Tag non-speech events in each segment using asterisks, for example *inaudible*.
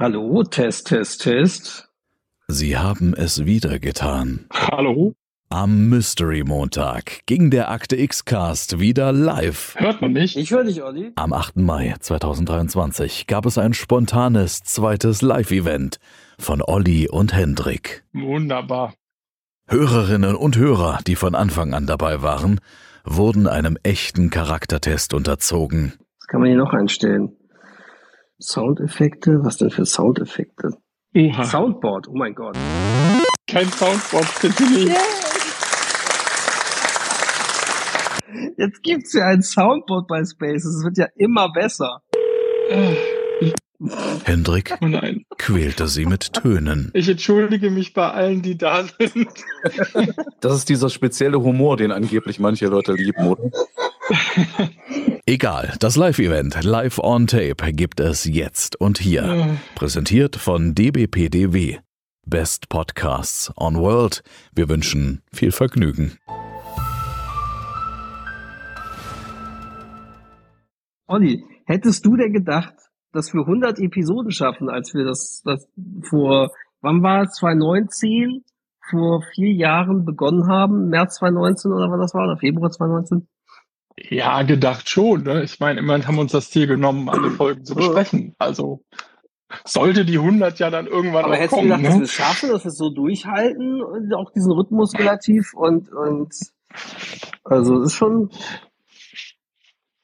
Hallo, Test, Test, Test. Sie haben es wieder getan. Hallo? Am Mystery Montag ging der Akte X Cast wieder live. Hört man mich? Ich höre dich, Olli. Am 8. Mai 2023 gab es ein spontanes zweites Live-Event von Olli und Hendrik. Wunderbar. Hörerinnen und Hörer, die von Anfang an dabei waren, wurden einem echten Charaktertest unterzogen. Was kann man hier noch einstellen? Soundeffekte? Was denn für Soundeffekte? Oha. Soundboard, oh mein Gott. Kein Soundboard, bitte nicht. Jetzt gibt's ja ein Soundboard bei Spaces. Es wird ja immer besser. Hendrik Oh nein. quälte sie mit Tönen. Ich entschuldige mich bei allen, die da sind. Das ist dieser spezielle Humor, den angeblich manche Leute lieben, oder? *laughs* Egal, das Live-Event Live on Tape gibt es jetzt und hier. Präsentiert von dbpdw. Best Podcasts on World. Wir wünschen viel Vergnügen. Olli, hättest du denn gedacht, dass wir 100 Episoden schaffen, als wir das, das vor, wann war es, 2019, vor vier Jahren begonnen haben, März 2019 oder wann das war, oder Februar 2019? Ja, gedacht schon. Ne? Ich meine, immerhin haben wir uns das Ziel genommen, alle *clears throat* Folgen zu besprechen. Also sollte die 100 ja dann irgendwann Aber auch hättest du kommen. gedacht, dass wir Ne? es schaffen, dass wir es so durchhalten und auch diesen Rhythmus relativ und, und, also, es ist schon,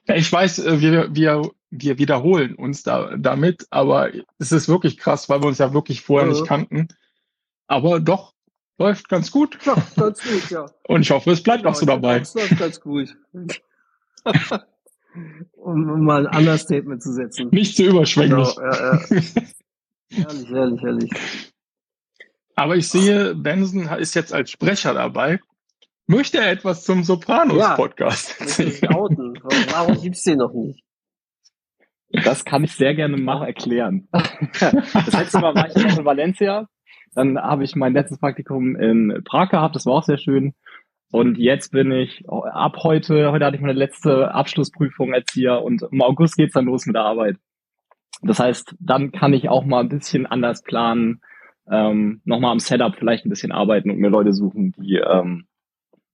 Ich weiß, äh, wir, wir, wir wiederholen uns da, damit, aber es ist wirklich krass, weil wir uns ja wirklich vorher Ja. nicht kannten. Aber doch, läuft ganz gut. ja, ganz gut, ja. Und ich hoffe, es bleibt auch so Ja, dabei. Das läuft ganz gut. Um, um mal ein Understatement zu setzen. Nicht zu überschwänglich. Genau, ja, ja. *laughs* Herrlich, herrlich, herrlich. Aber ich sehe, Benson ist jetzt als Sprecher dabei. Möchte er etwas zum Sopranos-Podcast ich erzählen? outen. Warum gibt's den noch nicht? Das kann ich sehr gerne mal erklären. *laughs* Das letzte Mal war ich noch in Valencia. Dann habe ich mein letztes Praktikum in Prag gehabt. Das war auch sehr schön. Und jetzt bin ich ab heute, heute hatte ich meine letzte Abschlussprüfung Erzieher und im August geht's dann los mit der Arbeit. Das heißt, dann kann ich auch mal ein bisschen anders planen, ähm, nochmal am Setup vielleicht ein bisschen arbeiten und mir Leute suchen, die ähm,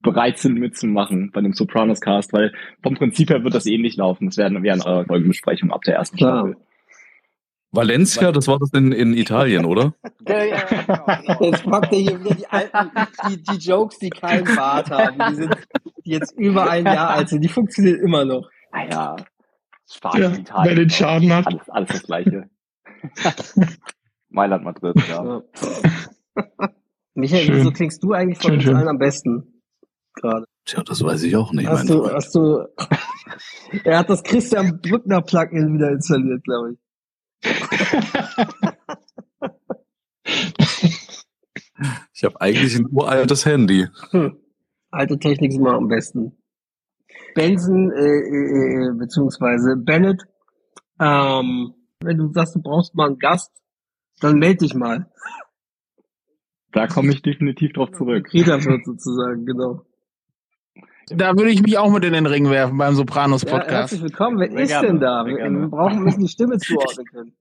bereit sind mitzumachen bei dem Sopranos Cast, weil vom Prinzip her wird das ähnlich laufen. Das werden wir in eurer Folgenbesprechung ab der ersten Klar. Staffel. Valencia, das war das in, in Italien, oder? *laughs* Ja, ja, genau. Jetzt packt er hier wieder die alten, die, die Jokes, die keinen Bart haben. Die sind jetzt über ein Jahr alt sind. Die funktionieren immer noch. Naja, Spanien, Ja, Italien. wer den Schaden hat. Alles, alles das Gleiche. *laughs* Mailand, Madrid, ja. Michael, Schön. wieso klingst du eigentlich von Schön, uns allen am besten? Gerade. Tja, das weiß ich auch nicht, Hast mein du, Freund. hast du, *laughs* er hat das Christian Brückner Plugin wieder installiert, glaube ich. *laughs* Ich habe eigentlich ein uraltes Handy. Hm. Alte Technik ist immer am besten. Benson, äh, äh, äh, beziehungsweise Bennett, ähm, wenn du sagst, du brauchst mal einen Gast, dann melde dich mal. Da komme ich definitiv drauf zurück. Kreta wird sozusagen, genau. Da würde ich mich auch mit in den Ring werfen beim Sopranos Ja, Podcast. herzlich willkommen. Wer ist gerne, denn da? Wir, wir brauchen müssen die Stimme *laughs* zuordnen können.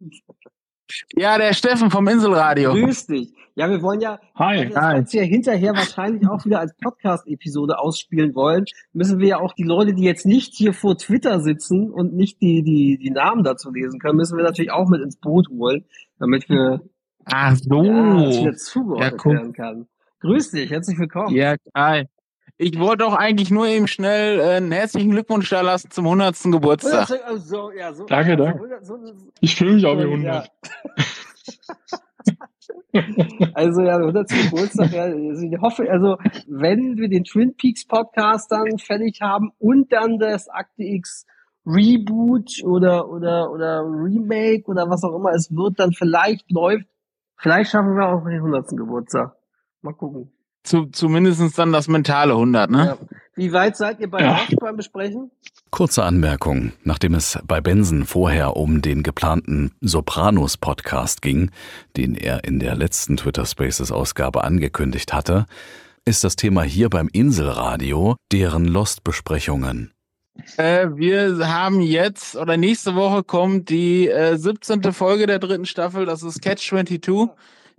Ja, der Steffen vom Inselradio. Grüß dich. Ja, wir wollen ja, Hi. das Ganze ja hinterher wahrscheinlich auch wieder als Podcast-Episode ausspielen wollen, müssen wir ja auch die Leute, die jetzt nicht hier vor Twitter sitzen und nicht die, die, die Namen dazu lesen können, müssen wir natürlich auch mit ins Boot holen, damit wir Ach so. ja, das wieder zugeordnet Ja, werden kann. Grüß dich, herzlich willkommen. Ja, geil. Ich wollte doch eigentlich nur eben schnell äh, einen herzlichen Glückwunsch da lassen zum 100. Geburtstag. Oh, so, ja, so, Danke, danke. So, so, so, Ich fühle mich auch wie Ja. 100. *laughs* Also ja, 100. Geburtstag, ja, also ich hoffe, also wenn wir den Twin Peaks Podcast dann fertig haben und dann das Akte X Reboot oder oder oder Remake oder was auch immer es wird, dann vielleicht läuft, vielleicht schaffen wir auch den 100. Geburtstag. Mal gucken. Zu, zumindestens dann das mentale 100, ne? Ja. Wie weit seid ihr bei Ja. Beim Besprechen? Kurze Anmerkung, nachdem es bei Benson vorher um den geplanten Sopranos-Podcast ging, den er in der letzten Twitter Spaces-Ausgabe angekündigt hatte, ist das Thema hier beim Inselradio deren Lost-Besprechungen. Äh, wir haben jetzt, oder nächste Woche kommt die äh, 17. Folge der dritten Staffel, das ist Catch 22.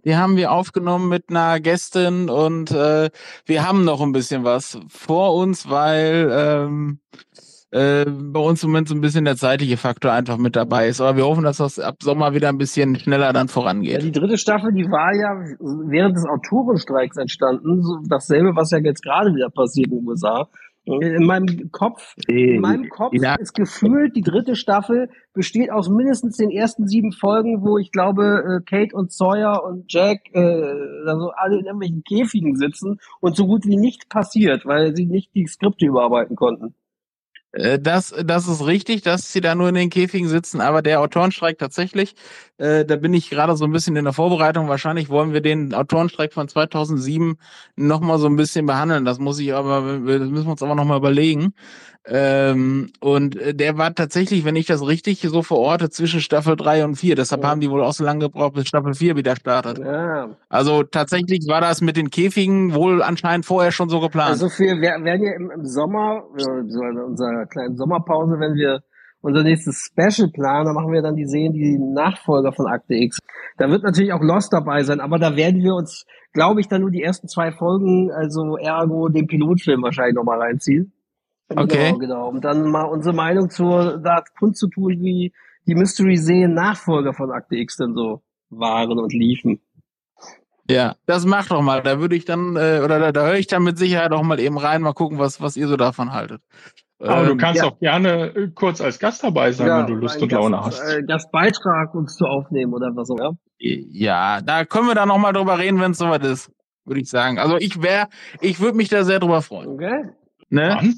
Die haben wir aufgenommen mit einer Gästin und äh, wir haben noch ein bisschen was vor uns, weil ähm, äh, bei uns im Moment so ein bisschen der zeitliche Faktor einfach mit dabei ist. Aber wir hoffen, dass das ab Sommer wieder ein bisschen schneller dann Ja, vorangeht. die dritte Staffel, die war ja während des Autorenstreiks entstanden. Dasselbe, was ja jetzt gerade wieder passiert in den USA. In meinem Kopf, in meinem Kopf Ja. ist gefühlt, die dritte Staffel besteht aus mindestens den ersten sieben Folgen, wo ich glaube, äh, Kate und Sawyer und Jack, äh, also alle in irgendwelchen Käfigen sitzen und so gut wie nichts passiert, weil sie nicht die Skripte überarbeiten konnten. Äh, Das, das ist richtig, dass sie da nur in den Käfigen sitzen, aber der Autorenstreik tatsächlich, äh, da bin ich gerade so ein bisschen in der Vorbereitung. Wahrscheinlich wollen wir den Autorenstreik von 2007 nochmal so ein bisschen behandeln. Das muss ich aber, das müssen wir uns aber nochmal überlegen. Ähm, und äh, der war tatsächlich, wenn ich das richtig so verorte, zwischen Staffel 3 und 4. Deshalb Ja. haben die wohl auch so lange gebraucht, bis Staffel 4 wieder startet. Ja. Also tatsächlich war das mit den Käfigen wohl anscheinend vorher schon so geplant. Also für, wir werden ja im, im Sommer, so in unserer kleinen Sommerpause, wenn wir unser nächstes Special planen, dann machen wir dann die Serien, die Nachfolger von Akte X. Da wird natürlich auch Lost dabei sein, aber da werden wir uns, glaube ich, dann nur die ersten zwei Folgen, also ergo den Pilotfilm wahrscheinlich nochmal reinziehen. Okay. Genau, genau. Um dann mal unsere Meinung zur da kundzutun, wie die Mystery-Serien Nachfolger von Akte X denn so waren und liefen. Ja, das macht doch mal. Da würde ich dann, äh, oder da, da höre ich dann mit Sicherheit auch mal eben rein, mal gucken, was, was ihr so davon haltet. Aber du Ähm, kannst ja. auch gerne äh, kurz als Gast dabei sein, wenn du Lust und Laune hast. Äh, Gastbeitrag uns zu aufnehmen oder was auch immer. Ja, da können wir dann noch mal drüber reden, wenn es soweit ist, würde ich sagen. Also ich wäre, ich würde mich da sehr drüber freuen. Okay. Ne? Dann,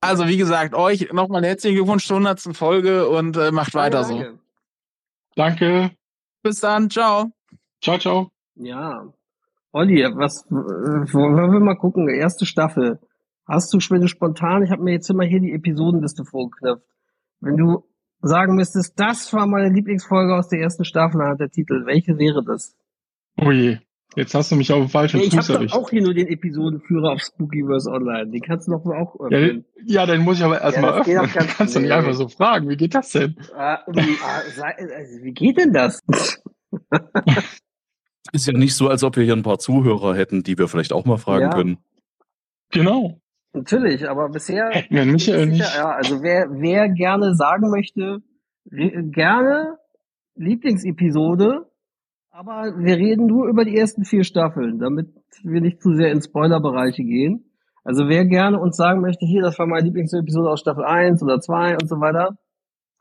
Also wie gesagt, euch nochmal herzlichen Glückwunsch zur 100. Folge und äh, macht weiter so. Danke. danke. Bis dann, ciao. Ciao, ciao. Ja. Olli, was äh, wollen wir mal gucken? Erste Staffel. Hast du wenn du spontan, ich habe mir jetzt immer hier die Episodenliste vorgeknöpft. Wenn du sagen müsstest, das war meine Lieblingsfolge aus der ersten Staffel, dann hat der Titel. Welche wäre das? Oh je. Jetzt hast du mich auf den falschen ich habe Fuß doch erwischt. auch hier nur den Episodenführer auf Spookyverse Online. Den kannst du doch auch Ja, öffnen. ja, den muss ich aber erstmal geht öffnen. ganz- *laughs* Kannst du nicht nee. einfach so fragen. Wie geht das denn? Ah, um, ah, also, wie geht denn das? Ist ja nicht so, als ob wir hier ein paar Zuhörer hätten, die wir vielleicht auch mal fragen Ja. können. Genau. Natürlich, aber bisher *laughs* wir Michael Sicher, nicht. Ja, also wer, wer gerne sagen möchte, gerne Lieblingsepisode, aber wir reden nur über die ersten vier Staffeln, damit wir nicht zu sehr in Spoilerbereiche gehen. Also wer gerne uns sagen möchte, hier, das war meine Lieblingsepisode aus Staffel 1 oder 2 und so weiter,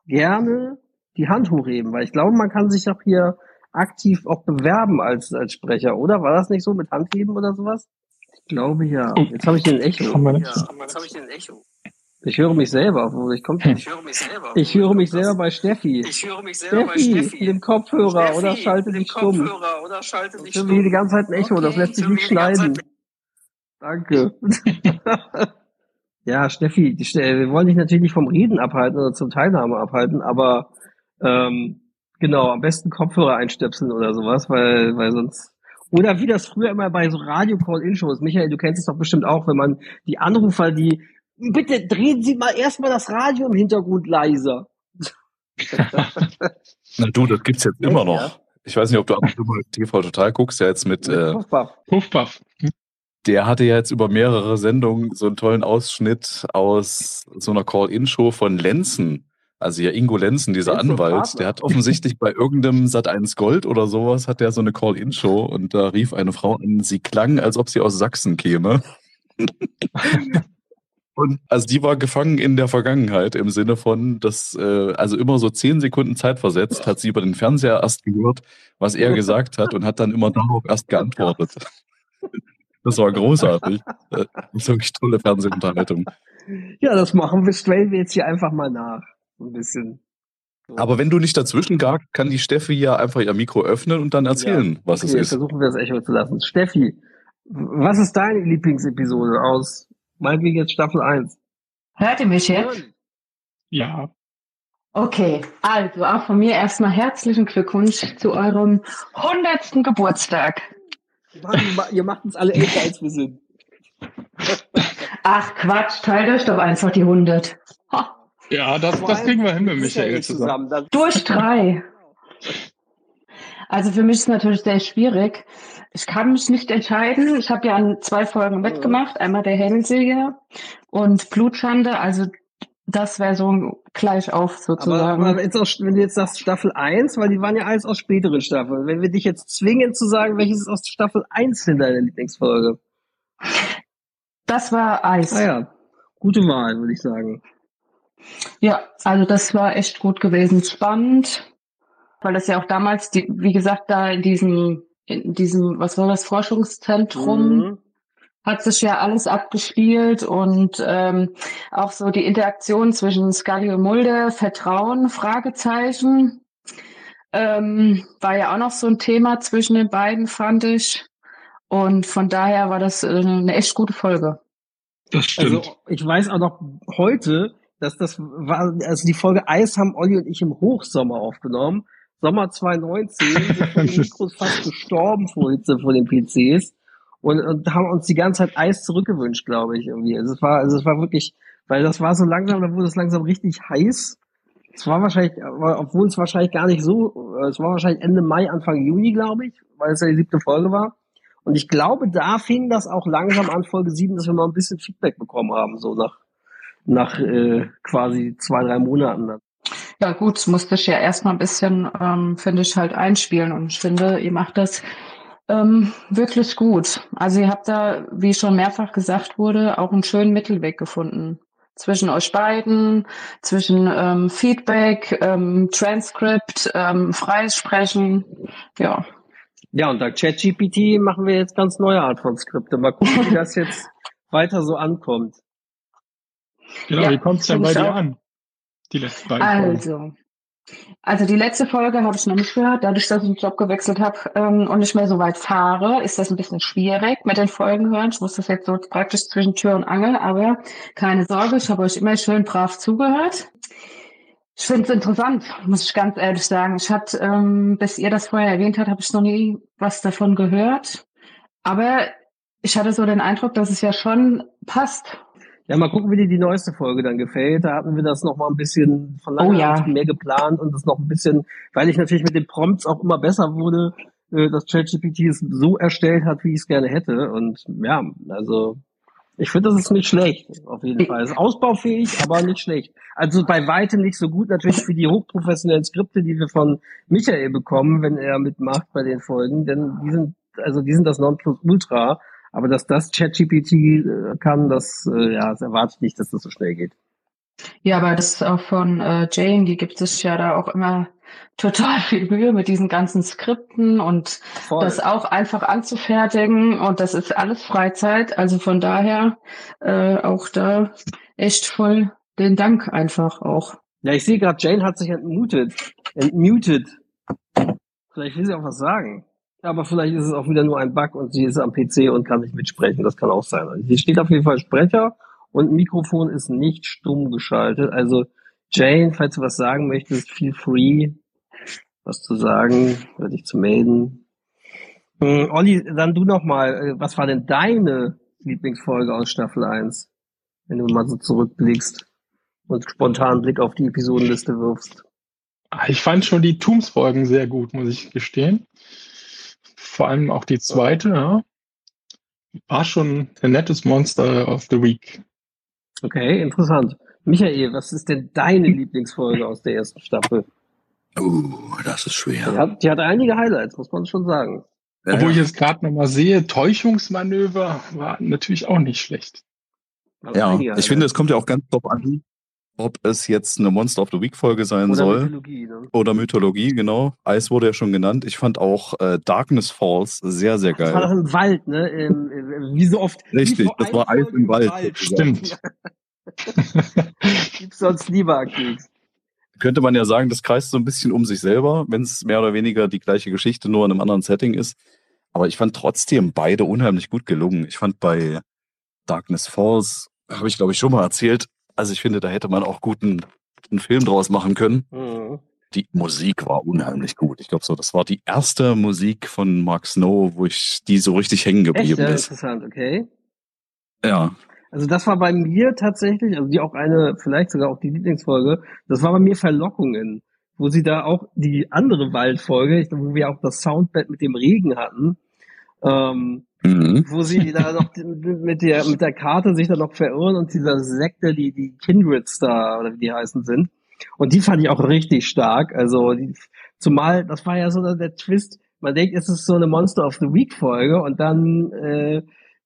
gerne die Hand hochheben, weil ich glaube, man kann sich auch hier aktiv auch bewerben als, als Sprecher, oder? War das nicht so mit Handheben oder sowas? Ich glaube ja. Oh. Jetzt habe ich den Echo. Nicht. Jetzt habe ich den Echo. Ich höre mich selber, wo ich komme. Hm. Ich höre mich selber. Ich höre mich selber bei Steffi. Ich höre mich selber Steffi, bei Steffi. dem Kopfhörer Steffi, oder schalte dich stumm. Oder schalte Ich höre die ganze Zeit ein Echo, das Okay, lässt sich ich höre nicht schneiden. Danke. *laughs* ja, Steffi, die Ste- wir wollen dich natürlich nicht vom Reden abhalten oder zum Teilnahme abhalten, aber ähm, genau, am besten Kopfhörer einstöpseln oder sowas, weil, weil sonst. Oder wie das früher immer bei so Radio-Call-In-Shows, Michael, du kennst es doch bestimmt auch, wenn man die Anrufer, die bitte drehen Sie mal erstmal das Radio im Hintergrund leiser. *laughs* Na du, das gibt's jetzt immer noch. Ich weiß nicht, ob du ab und mal TV Total guckst, ja jetzt mit, äh, Puffpuff. Puffpuff. der hatte ja jetzt über mehrere Sendungen so einen tollen Ausschnitt aus so einer Call-In-Show von Lenzen. Also ja, Ingo Lenzen, dieser Lenzen Anwalt, der hat offensichtlich bei irgendeinem Sat1 Gold oder sowas, hat der so eine Call-In-Show und da rief eine Frau an, sie klang, als ob sie aus Sachsen käme. *laughs* Und also die war gefangen in der Vergangenheit im Sinne von, dass äh, also immer so zehn Sekunden Zeit versetzt, hat sie über den Fernseher erst gehört, was er gesagt hat und hat dann immer darauf erst geantwortet. Das war großartig. Äh, Das ist wirklich tolle Fernsehunterhaltung. Ja, das machen wir, stellen wir jetzt hier einfach mal nach. Ein bisschen. Aber wenn du nicht dazwischen gabst, kann die Steffi ja einfach ihr Mikro öffnen und dann erzählen, was okay, es ist. versuchen wir das Echo zu lassen. Steffi, was ist deine Lieblingsepisode aus, meinetwegen jetzt Staffel 1? Hört ihr mich jetzt? Ja. Okay, also auch von mir erstmal herzlichen Glückwunsch zu eurem 100. Geburtstag. Mann, ihr macht uns alle älter, als wir sind. Ach Quatsch, teilt euch doch einfach die 100. Ha, Ja, das, das kriegen wir hin mit Michael zusammen. zusammen. durch drei. Also für mich ist es natürlich sehr schwierig. Ich kann mich nicht entscheiden. Ich habe ja an zwei Folgen mitgemacht. Einmal der Hellseher und Blutschande. Also das wäre so gleich auf Aber, sozusagen. aber jetzt auch, wenn du jetzt sagst Staffel 1, weil die waren ja alles aus späteren Staffeln. Wenn wir dich jetzt zwingen zu sagen, welches ist aus Staffel 1 denn deine Lieblingsfolge? das war Eis. Ah ja, gute Wahl, würde ich sagen. Ja, also das war echt gut gewesen, spannend, weil das ja auch damals, die, wie gesagt, da in diesem, in diesem, was war das, Forschungszentrum, Mhm. hat sich ja alles abgespielt und ähm, auch so die Interaktion zwischen Scully und Mulder, Vertrauen, Fragezeichen, ähm, war ja auch noch so ein Thema zwischen den beiden, fand ich. Und von daher war das äh, eine echt gute Folge. Das stimmt. Also ich weiß auch noch heute, dass das war, also die Folge Eis haben Olli und ich im Hochsommer aufgenommen. Sommer 2019 sind von den Mikros fast gestorben vor Hitze vor den PCs und, und haben uns die ganze Zeit Eis zurückgewünscht, glaube ich, irgendwie. Also es war, also es war wirklich, weil das war so langsam, da wurde es langsam richtig heiß. Es war wahrscheinlich, obwohl es wahrscheinlich gar nicht so, äh, es war wahrscheinlich Ende Mai, Anfang Juni, glaube ich, weil es ja die siebte Folge war. Und ich glaube, da fing das auch langsam an, Folge 7, dass wir mal ein bisschen Feedback bekommen haben, so nach, nach äh, quasi zwei, drei Monaten. Dann. Ja gut, es musste ich ja erstmal ein bisschen, ähm, finde ich, halt einspielen und ich finde, ihr macht das ähm, wirklich gut. Also ihr habt da, wie schon mehrfach gesagt wurde, auch einen schönen Mittelweg gefunden. Zwischen euch beiden, zwischen ähm, Feedback, ähm, Transkript, ähm, freies Sprechen. Ja, Ja, und dank ChatGPT machen wir jetzt ganz neue Art von Skripte. Mal gucken, wie das jetzt *laughs* weiter so ankommt. Genau, ja, wie kommt es denn bei dir an? Die letzten beiden Folgen. Also, also die letzte Folge habe ich noch nicht gehört. Dadurch, dass ich den Job gewechselt habe ähm, und nicht mehr so weit fahre, ist das ein bisschen schwierig mit den Folgen hören. Ich muss das jetzt so praktisch zwischen Tür und Angel, aber keine Sorge, ich habe euch immer schön brav zugehört. Ich finde es interessant, muss ich ganz ehrlich sagen. Ich hatte, ähm, bis ihr das vorher erwähnt habt, habe ich noch nie was davon gehört. Aber ich hatte so den Eindruck, dass es ja schon passt. Ja, mal gucken, wie dir die neueste Folge dann gefällt. Da hatten wir das noch mal ein bisschen von langer Oh ja. Mehr geplant und das noch ein bisschen, weil ich natürlich mit den Prompts auch immer besser wurde, äh, dass ChatGPT es so erstellt hat, wie ich es gerne hätte. Und ja, also ich finde, das ist nicht schlecht, auf jeden Fall. Es ist ausbaufähig, aber nicht schlecht. Also bei weitem nicht so gut natürlich für die hochprofessionellen Skripte, die wir von Michael bekommen, wenn er mitmacht bei den Folgen, denn die sind, also die sind das Nonplusultra. Aber dass das ChatGPT äh, kann, das, äh, ja, das erwarte ich nicht, dass das so schnell geht. Ja, aber das ist auch von äh, Jane, die gibt es ja da auch immer total viel Mühe mit diesen ganzen Skripten und Voll. das auch einfach anzufertigen und das ist alles Freizeit. Also von daher äh, auch da echt voll den Dank einfach auch. Ja, ich sehe gerade, Jane hat sich entmutet. Entmutet. Vielleicht will sie auch was sagen. Aber vielleicht ist es auch wieder nur ein Bug und sie ist am PC und kann nicht mitsprechen. Das kann auch sein. Also Hier steht auf jeden Fall Sprecher und Mikrofon ist nicht stumm geschaltet. Also Jane, falls du was sagen möchtest, feel free, was zu sagen, oder dich zu melden. Hm, Olli, dann du nochmal. Was war denn deine Lieblingsfolge aus Staffel 1? Wenn du mal so zurückblickst und spontan einen Blick auf die Episodenliste wirfst. Ah, Ich fand schon die Tombs-Folgen sehr gut, muss ich gestehen. Vor allem auch die zweite, ja. War schon der nettes Monster of the Week. Okay, interessant. Michael, was ist denn deine *laughs* Lieblingsfolge aus der ersten Staffel? Uh, das ist Die schwer. hat, die hat einige Highlights, muss man schon sagen. Obwohl ich jetzt gerade nochmal sehe, Täuschungsmanöver war natürlich auch nicht schlecht. Ja, ich finde, es kommt ja auch ganz drauf an, ob es jetzt eine Monster of the Week Folge sein Oder soll Mythologie, ne? oder Mythologie, genau. Eis wurde ja schon genannt. Ich fand auch äh, Darkness Falls sehr, sehr Das war doch geil. im Wald, ne? Im, wie so oft. Richtig, das war Eis im Wald. Stimmt. *laughs* Gibt's sonst lieber Keks. Könnte man ja sagen, das kreist so ein bisschen um sich selber, wenn es mehr oder weniger die gleiche Geschichte nur in einem anderen Setting ist. Aber ich fand trotzdem beide unheimlich gut gelungen. Ich fand bei Darkness Falls, habe ich glaube ich schon mal erzählt, also ich finde, da hätte man auch guten einen Film draus machen können. Mhm. Die Musik war unheimlich gut. Ich glaube so, das war die erste Musik von Mark Snow, wo ich die so richtig hängen Echt, geblieben ja, ist. interessant, okay. Ja. Also das war bei mir tatsächlich, also die auch eine, vielleicht sogar auch die Lieblingsfolge, das war bei mir Verlockungen, wo sie da auch die andere Waldfolge, wo wir auch das Soundbed mit dem Regen hatten, ähm, Mhm. wo sie da noch *laughs* mit der, mit der Karte sich da noch verirren und dieser Sekte, die, die Kindreds da, oder wie die heißen sind. Und die fand ich auch richtig stark. Also, die, zumal, das war ja so der, Twist, man denkt, es ist so eine Monster of the Week Folge und dann, äh,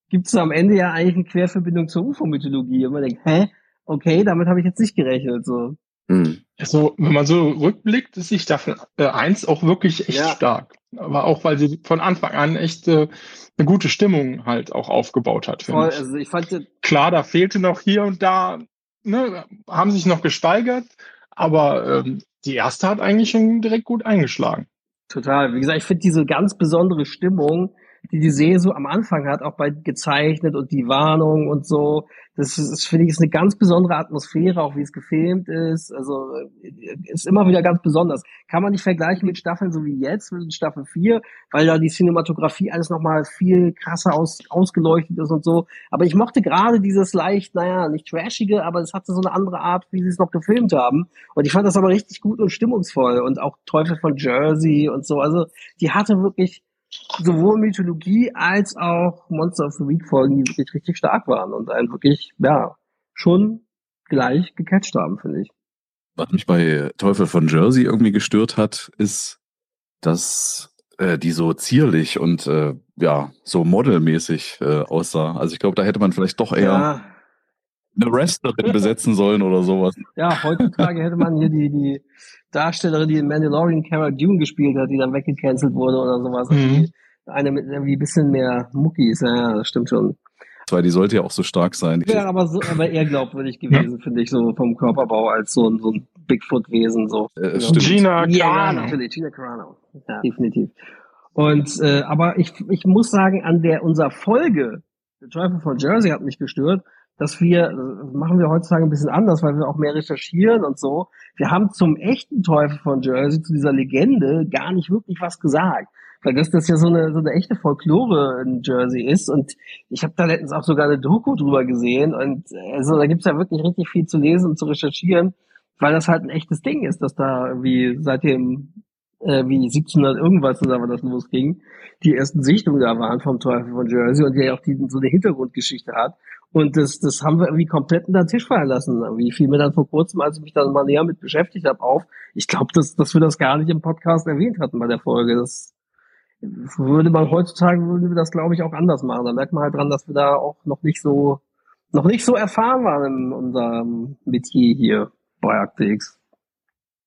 gibt's am Ende ja eigentlich eine Querverbindung zur UFO-Mythologie. Und man denkt, hä? Okay, damit habe ich jetzt nicht gerechnet, so. Mhm. Also, wenn man so rückblickt, ist die Staffel äh, 1 auch wirklich echt Ja. stark. Aber auch, weil sie von Anfang an echt äh, eine gute Stimmung halt auch aufgebaut hat. Voll, ich. also ich fand, Klar, da fehlte noch hier und da, ne, haben sich noch gesteigert, aber ähm, die erste hat eigentlich schon direkt gut eingeschlagen. Total. Wie gesagt, ich finde diese ganz besondere Stimmung, die die Serie so am Anfang hat, auch bei gezeichnet und die Warnung und so. Das ist, ist finde ich, ist eine ganz besondere Atmosphäre, auch wie es gefilmt ist. Also äh, ist immer wieder ganz besonders. Kann man nicht vergleichen mit Staffeln so wie jetzt, mit Staffel 4, weil da die Cinematografie alles nochmal viel krasser aus, ausgeleuchtet ist und so. Aber ich mochte gerade dieses leicht, naja, nicht trashige, aber es hatte so eine andere Art, wie sie es noch gefilmt haben. Und ich fand das aber richtig gut und stimmungsvoll. Und auch Teufel von Jersey und so. Also die hatte wirklich sowohl Mythologie als auch Monster of the Week Folgen, die wirklich richtig stark waren und einen wirklich, ja, schon gleich gecatcht haben, finde ich. Was mich bei Teufel von Jersey irgendwie gestört hat, ist, dass äh, die so zierlich und äh, ja, so modelmäßig äh, aussah. Also ich glaube, da hätte man vielleicht doch eher Ja, eine Wrestlerin *laughs* besetzen sollen oder sowas. ja, heutzutage hätte man hier die, die Darstellerin, die in Mandalorian Cara Dune gespielt hat, die dann weggecancelt wurde oder sowas. Also Mhm. die, eine mit irgendwie ein bisschen mehr Muckis, ja, ja, das stimmt schon. Weil die sollte ja auch so stark sein. Wäre aber so, aber eher glaubwürdig gewesen, finde ich, so vom Körperbau als so ein, so ein Bigfoot-Wesen, so. Äh, Ja. stimmt. Gina Ja, Carano. natürlich, Gina Carano. Ja, definitiv. Und äh, aber ich, ich muss sagen, an der unserer Folge, der Teufel von Jersey hat mich gestört, dass wir, das machen wir heutzutage ein bisschen anders, weil wir auch mehr recherchieren und so. Wir haben zum echten Teufel von Jersey, zu dieser Legende, gar nicht wirklich was gesagt. Weil das, das ja so eine, so eine echte Folklore in Jersey ist. Und ich habe da letztens auch sogar eine Doku drüber gesehen. Und äh, also da gibt's ja wirklich richtig viel zu lesen und zu recherchieren, weil das halt ein echtes Ding ist, dass da irgendwie seit dem äh, wie 1700 irgendwas oder wann das losging, die ersten Sichtungen da waren vom Teufel von Jersey und die ja auch die, so eine Hintergrundgeschichte hat. Und das, das haben wir irgendwie komplett unter den Tisch fallen lassen. Wie fiel mir dann vor kurzem, als ich mich dann mal näher mit beschäftigt habe, auf. Ich glaube, dass, dass wir das gar nicht im Podcast erwähnt hatten bei der Folge. Das würde man heutzutage, würden wir das, glaube ich, auch anders machen. Da merkt man halt dran, dass wir da auch noch nicht so, noch nicht so erfahren waren in unserem Metier hier bei Akte X.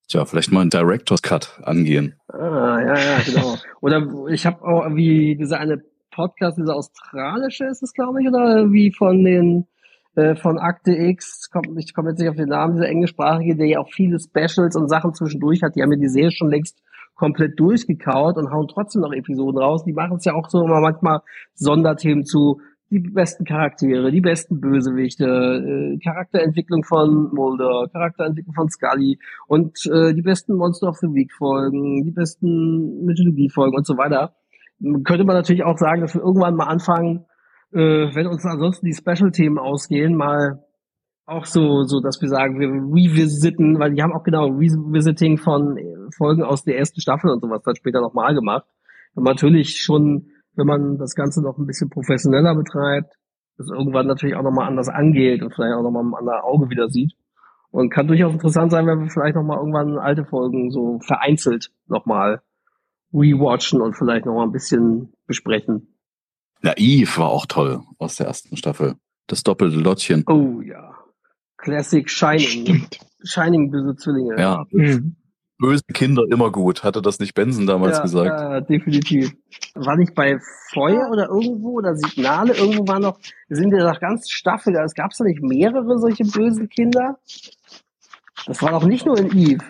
Tja, vielleicht mal einen Director's Cut angehen. Ah, ja, ja, genau. Oder ich habe auch wie dieser eine Podcast, dieser australische ist es, glaube ich, oder wie von den äh, von Akte X, kommt, ich komme jetzt nicht auf den Namen, dieser englischsprachige, der ja auch viele Specials und Sachen zwischendurch hat, die haben ja die Serie schon längst komplett durchgekaut und hauen trotzdem noch Episoden raus. Die machen es ja auch so immer manchmal Sonderthemen zu die besten Charaktere, die besten Bösewichte, äh, Charakterentwicklung von Mulder, Charakterentwicklung von Scully und äh, die besten Monster of the Week Folgen, die besten Mythologie Folgen und so weiter. Könnte man natürlich auch sagen, dass wir irgendwann mal anfangen, äh, wenn uns ansonsten die Special-Themen ausgehen, mal auch so, so, dass wir sagen, wir revisiten, weil die haben auch genau Revisiting von äh, Folgen aus der ersten Staffel und sowas dann später nochmal gemacht. Und natürlich schon, wenn man das Ganze noch ein bisschen professioneller betreibt, das irgendwann natürlich auch nochmal anders angeht und vielleicht auch nochmal ein anderes Auge wieder sieht. Und kann durchaus interessant sein, wenn wir vielleicht nochmal irgendwann alte Folgen so vereinzelt nochmal rewatchen und vielleicht nochmal ein bisschen besprechen. Naiv war auch toll aus der ersten Staffel. Das doppelte Lottchen. Oh ja. Classic Shining. Stimmt. Shining böse Zwillinge. Ja, Mhm. böse Kinder immer gut. Hatte das nicht Benson damals ja, gesagt? Ja, definitiv. War nicht bei Feuer oder irgendwo oder Signale, irgendwo war noch, wir sind ja nach ganz Staffel, es gab da nicht mehrere solche bösen Kinder. Das war doch nicht nur in Eve.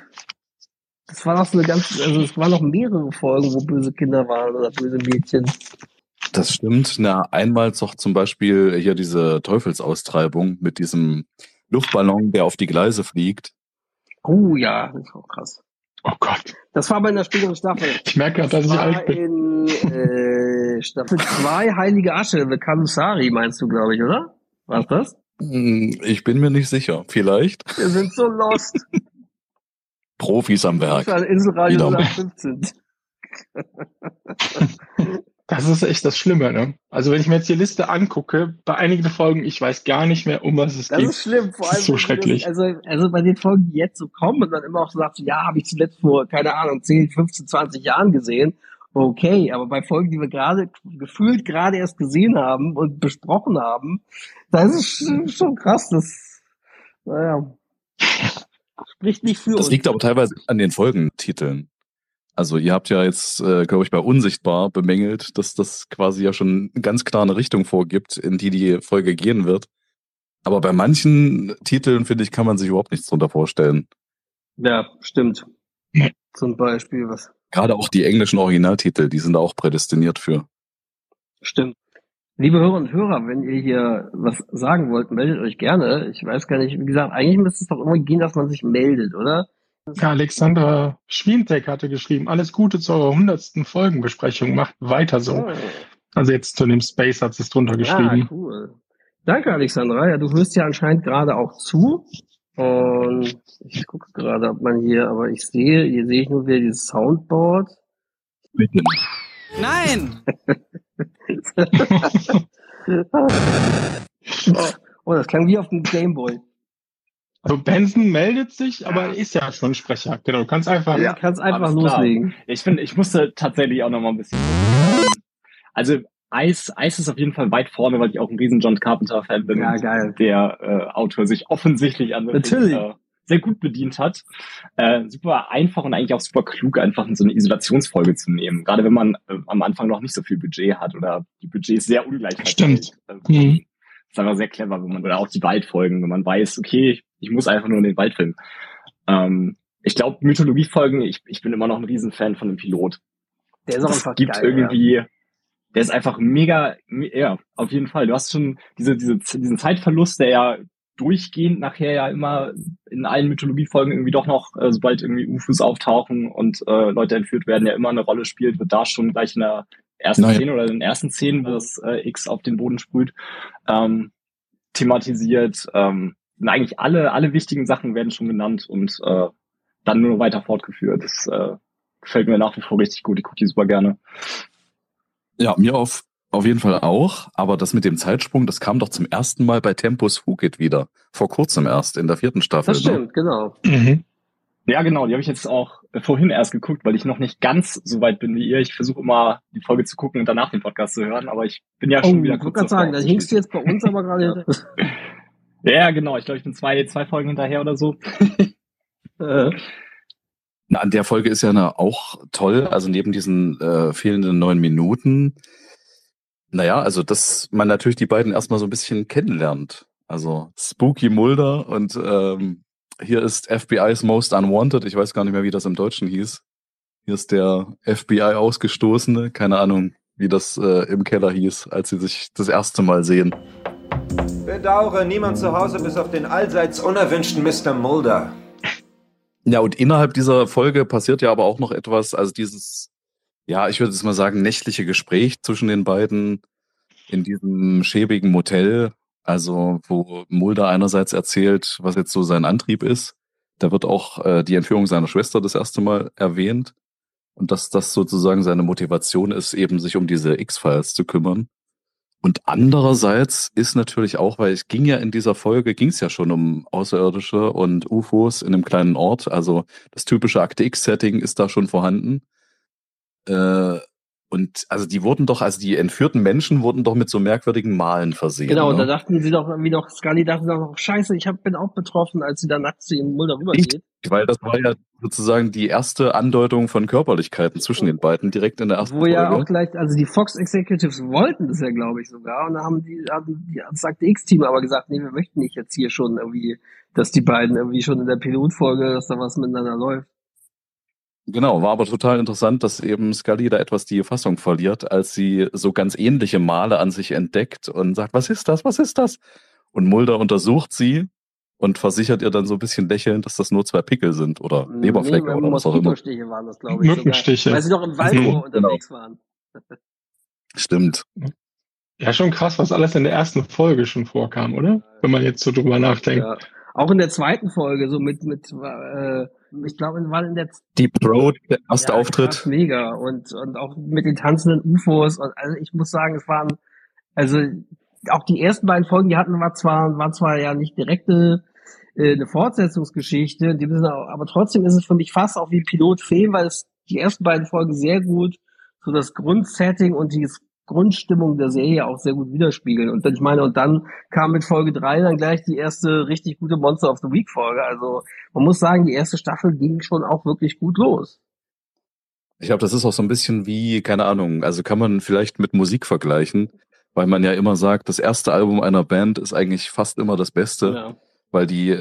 Das war noch so eine ganz, also es waren noch mehrere Folgen, wo böse Kinder waren oder böse Mädchen. Das stimmt. Na, einmal doch zum Beispiel hier diese Teufelsaustreibung mit diesem Luftballon, der auf die Gleise fliegt. Oh ja, das war auch krass. Oh Gott. Das war bei einer späteren Staffel. Ich merke gerade, dass ich war alt bin. in äh, Staffel 2 Heilige Asche, The Kalusari meinst du, glaube ich, oder? War's das? Hm, Ich bin mir nicht sicher. Vielleicht. Wir sind so lost. *laughs* Profis am Werk. Inselradio Wieder mal. *laughs* 15. Das ist echt das Schlimme, ne? Also wenn ich mir jetzt die Liste angucke, bei einigen Folgen, ich weiß gar nicht mehr, um was es Das geht. ist schlimm, vor Das allem. ist so schrecklich. Das, also, also bei den Folgen, die jetzt so kommen und dann immer auch sagt, ja, habe ich zuletzt vor, keine Ahnung, 10, 15, 20 Jahren gesehen. Okay, aber bei Folgen, die wir gerade gefühlt gerade erst gesehen haben und besprochen haben, das ist sch- schon krass. Das, naja, *laughs* spricht nicht für Das uns. liegt aber teilweise an den Folgentiteln. Also ihr habt ja jetzt, äh, glaube ich, bei Unsichtbar bemängelt, dass das quasi ja schon ganz klar eine Richtung vorgibt, in die die Folge gehen wird. Aber bei manchen Titeln, finde ich, kann man sich überhaupt nichts drunter vorstellen. Ja, stimmt. Zum Beispiel, was Gerade auch die englischen Originaltitel, die sind da auch prädestiniert für. Stimmt. Liebe Hörer und Hörer, wenn ihr hier was sagen wollt, meldet euch gerne. Ich weiß gar nicht, wie gesagt, eigentlich müsste es doch immer gehen, dass man sich meldet, oder? Ja, Alexandra Schwientek hatte geschrieben, alles Gute zu eurer hundertsten Folgenbesprechung, macht weiter so. Also jetzt zu dem Space hat sie es drunter Ja, geschrieben. cool. Danke, Alexandra. Ja, du hörst ja anscheinend gerade auch zu. Und ich gucke gerade, ob man hier, aber ich sehe, hier sehe ich nur wieder dieses Soundboard. Bitte. Nein! *laughs* oh, das klang wie auf dem Gameboy. Also Benson meldet sich, aber er ist ja schon Sprecher. Genau, du kannst einfach. Du kannst einfach klar. loslegen. Ich finde, ich musste tatsächlich auch noch mal ein bisschen. Also Eis, Eis ist auf jeden Fall weit vorne, weil ich auch ein riesen John Carpenter Fan bin. Ja, geil. Der äh, Autor sich offensichtlich an Natürlich. Äh, sehr gut bedient hat. Äh, super einfach und eigentlich auch super klug, einfach so eine Isolationsfolge zu nehmen. Gerade wenn man äh, am Anfang noch nicht so viel Budget hat oder die Budgets sehr ungleich Stimmt. verteilt. Mhm. Äh, ist einfach sehr clever, wenn man, oder auch die Waldfolgen, wenn man weiß, okay, ich, ich muss einfach nur in den Wald filmen. Ähm, ich glaube, Mythologiefolgen, ich, ich bin immer noch ein Riesenfan von dem Pilot. Der ist auch Das einfach gibt geil. irgendwie, der ist einfach mega, me- ja, auf jeden Fall. Du hast schon diese, diese, diesen Zeitverlust, der ja durchgehend nachher ja immer in allen Mythologiefolgen irgendwie doch noch, äh, sobald irgendwie UFOs auftauchen und äh, Leute entführt werden, ja immer eine Rolle spielt, wird da schon gleich in der ersten Naja. Szene oder in den ersten Szenen, wo das äh, X auf den Boden sprüht, ähm, thematisiert. Ähm, und eigentlich alle, alle wichtigen Sachen werden schon genannt und äh, dann nur weiter fortgeführt. Das äh, gefällt mir nach wie vor richtig gut. Ich gucke die super gerne. Ja, mir auf, auf jeden Fall auch. Aber das mit dem Zeitsprung, das kam doch zum ersten Mal bei Tempus Fugit wieder. Vor kurzem erst, in der vierten Staffel. Das ne? stimmt, genau. Mhm. Ja, genau, die habe ich jetzt auch vorhin erst geguckt, weil ich noch nicht ganz so weit bin wie ihr. Ich versuche immer, die Folge zu gucken und danach den Podcast zu hören, aber ich bin ja Oh, schon wieder ich wollte kurz gerade sagen, dann hinkst du jetzt bei uns aber gerade *laughs* *laughs* Ja, genau, ich glaube, ich bin zwei, zwei Folgen hinterher oder so. *laughs* Äh, Na, an der Folge ist ja eine, auch toll, also neben diesen äh, fehlenden neun Minuten, naja, also dass man natürlich die beiden erstmal so ein bisschen kennenlernt. Also Spooky Mulder und ähm, hier ist FBI's Most Unwanted, ich weiß gar nicht mehr, wie das im Deutschen hieß. Hier ist der FBI-Ausgestoßene, keine Ahnung, wie das äh, im Keller hieß, als sie sich das erste Mal sehen. Bedauere, niemand zu Hause bis auf den allseits unerwünschten Mr. Mulder. Ja, und innerhalb dieser Folge passiert ja aber auch noch etwas, also dieses, ja, ich würde jetzt mal sagen, nächtliche Gespräch zwischen den beiden in diesem schäbigen Motel, also wo Mulder einerseits erzählt, was jetzt so sein Antrieb ist. Da wird auch äh, die Entführung seiner Schwester das erste Mal erwähnt und dass das sozusagen seine Motivation ist, eben sich um diese X-Files zu kümmern. Und andererseits ist natürlich auch, weil es ging ja in dieser Folge, ging es ja schon um Außerirdische und UFOs in einem kleinen Ort. Also das typische Akte X-Setting ist da schon vorhanden. Äh, und also die wurden doch, also die entführten Menschen wurden doch mit so merkwürdigen Malen versehen. genau, und da ne? dachten sie doch irgendwie noch, Scully dachte doch noch, scheiße, ich hab, bin auch betroffen, als sie dann nachts zu ihrem Mulder rübergeht. Weil das war ja sozusagen die erste Andeutung von Körperlichkeiten zwischen den beiden direkt in der ersten Wo ja auch Folge. gleich, also die Fox Executives wollten das ja, glaube ich, sogar. Und da haben die, haben die das sagte X-Team aber gesagt, nee, wir möchten nicht jetzt hier schon irgendwie, dass die beiden irgendwie schon in der Pilotfolge, dass da was miteinander läuft. Genau, war aber total interessant, dass eben Scully da etwas die Fassung verliert, als sie so ganz ähnliche Male an sich entdeckt und sagt, was ist das, was ist das? Und Mulder untersucht sie und versichert ihr dann so ein bisschen lächelnd, dass das nur zwei Pickel sind oder Leberflecke nee, oder was auch immer. Moskitostiche waren das, glaube ich. Mückenstiche. Sogar, weil sie doch im Wald Mhm, unterwegs waren. *laughs* Stimmt. Ja, schon krass, was alles in der ersten Folge schon vorkam, oder? Wenn man jetzt so drüber nachdenkt. Ja. Auch in der zweiten Folge, so mit, mit äh, ich glaube, war in der Deep Throat, der erste ja, Auftritt. mega. Und, und auch mit den tanzenden UFOs. Und, also ich muss sagen, es waren, also auch die ersten beiden Folgen, die hatten, war zwar, war zwar ja nicht direkte äh, eine Fortsetzungsgeschichte, dem Sinne, auch- aber trotzdem ist es für mich fast auch wie Pilotfilm, weil es die ersten beiden Folgen sehr gut so das Grundsetting und die Grundstimmung der Serie auch sehr gut widerspiegeln. Und dann, ich meine, und dann kam mit Folge drei dann gleich die erste richtig gute Monster of the Week Folge. Also man muss sagen, die erste Staffel ging schon auch wirklich gut los. Ich glaube, das ist auch so ein bisschen wie, keine Ahnung, also kann man vielleicht mit Musik vergleichen, weil man ja immer sagt, das erste Album einer Band ist eigentlich fast immer das Beste, Ja. weil die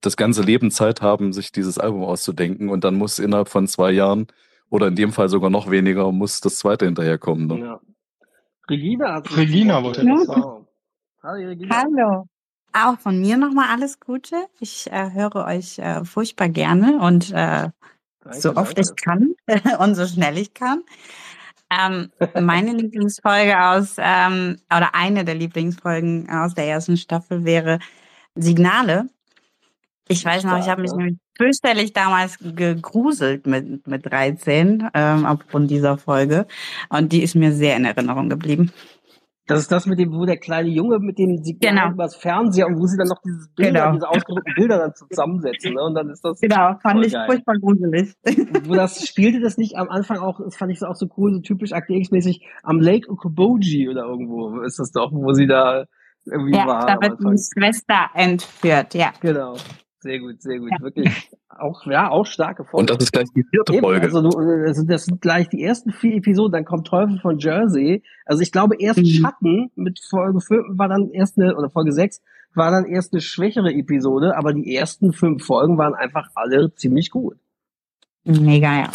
das ganze Leben Zeit haben, sich dieses Album auszudenken und dann muss innerhalb von zwei Jahren oder in dem Fall sogar noch weniger, muss das zweite hinterherkommen. Ne? ja. Regina hat sich Regina das wollte Wort. etwas Genau. Hallo Regina. Hallo. Auch von mir nochmal alles Gute. Ich äh, höre euch äh, furchtbar gerne und äh, Danke, so oft danke. ich kann *laughs* und so schnell ich kann. Ähm, meine *laughs* Lieblingsfolge aus, ähm, oder eine der Lieblingsfolgen aus der ersten Staffel wäre Signale. Ich weiß noch, ich habe mich nämlich fürchterlich damals gegruselt mit, mit 13 ähm, aufgrund dieser Folge. Und die ist mir sehr in Erinnerung geblieben. Das ist das mit dem, wo der kleine Junge mit dem Signal Genau. übers Fernseher und wo sie dann noch dieses Bilder, Genau. diese ausgedruckten Bilder dann zusammensetzen, ne? Und dann ist das Genau, fand ich geil. furchtbar gruselig. wo das spielte das nicht am Anfang auch, das fand ich auch so cool, so typisch Akte X-mäßig, am Lake Okoboji oder irgendwo ist das doch, wo sie da irgendwie Ja, war da wird die Schwester entführt, ja. Genau. Sehr gut, sehr gut. Ja. Wirklich auch, ja, auch starke Folge. Und das ist gleich die vierte Eben, Folge. also, du, also das sind gleich die ersten vier Episoden, dann kommt Teufel von Jersey. Also ich glaube erst Mhm. Schatten mit Folge 5 war dann erst eine, oder Folge 6 war dann erst eine schwächere Episode, aber die ersten fünf Folgen waren einfach alle ziemlich gut. Mega, ja.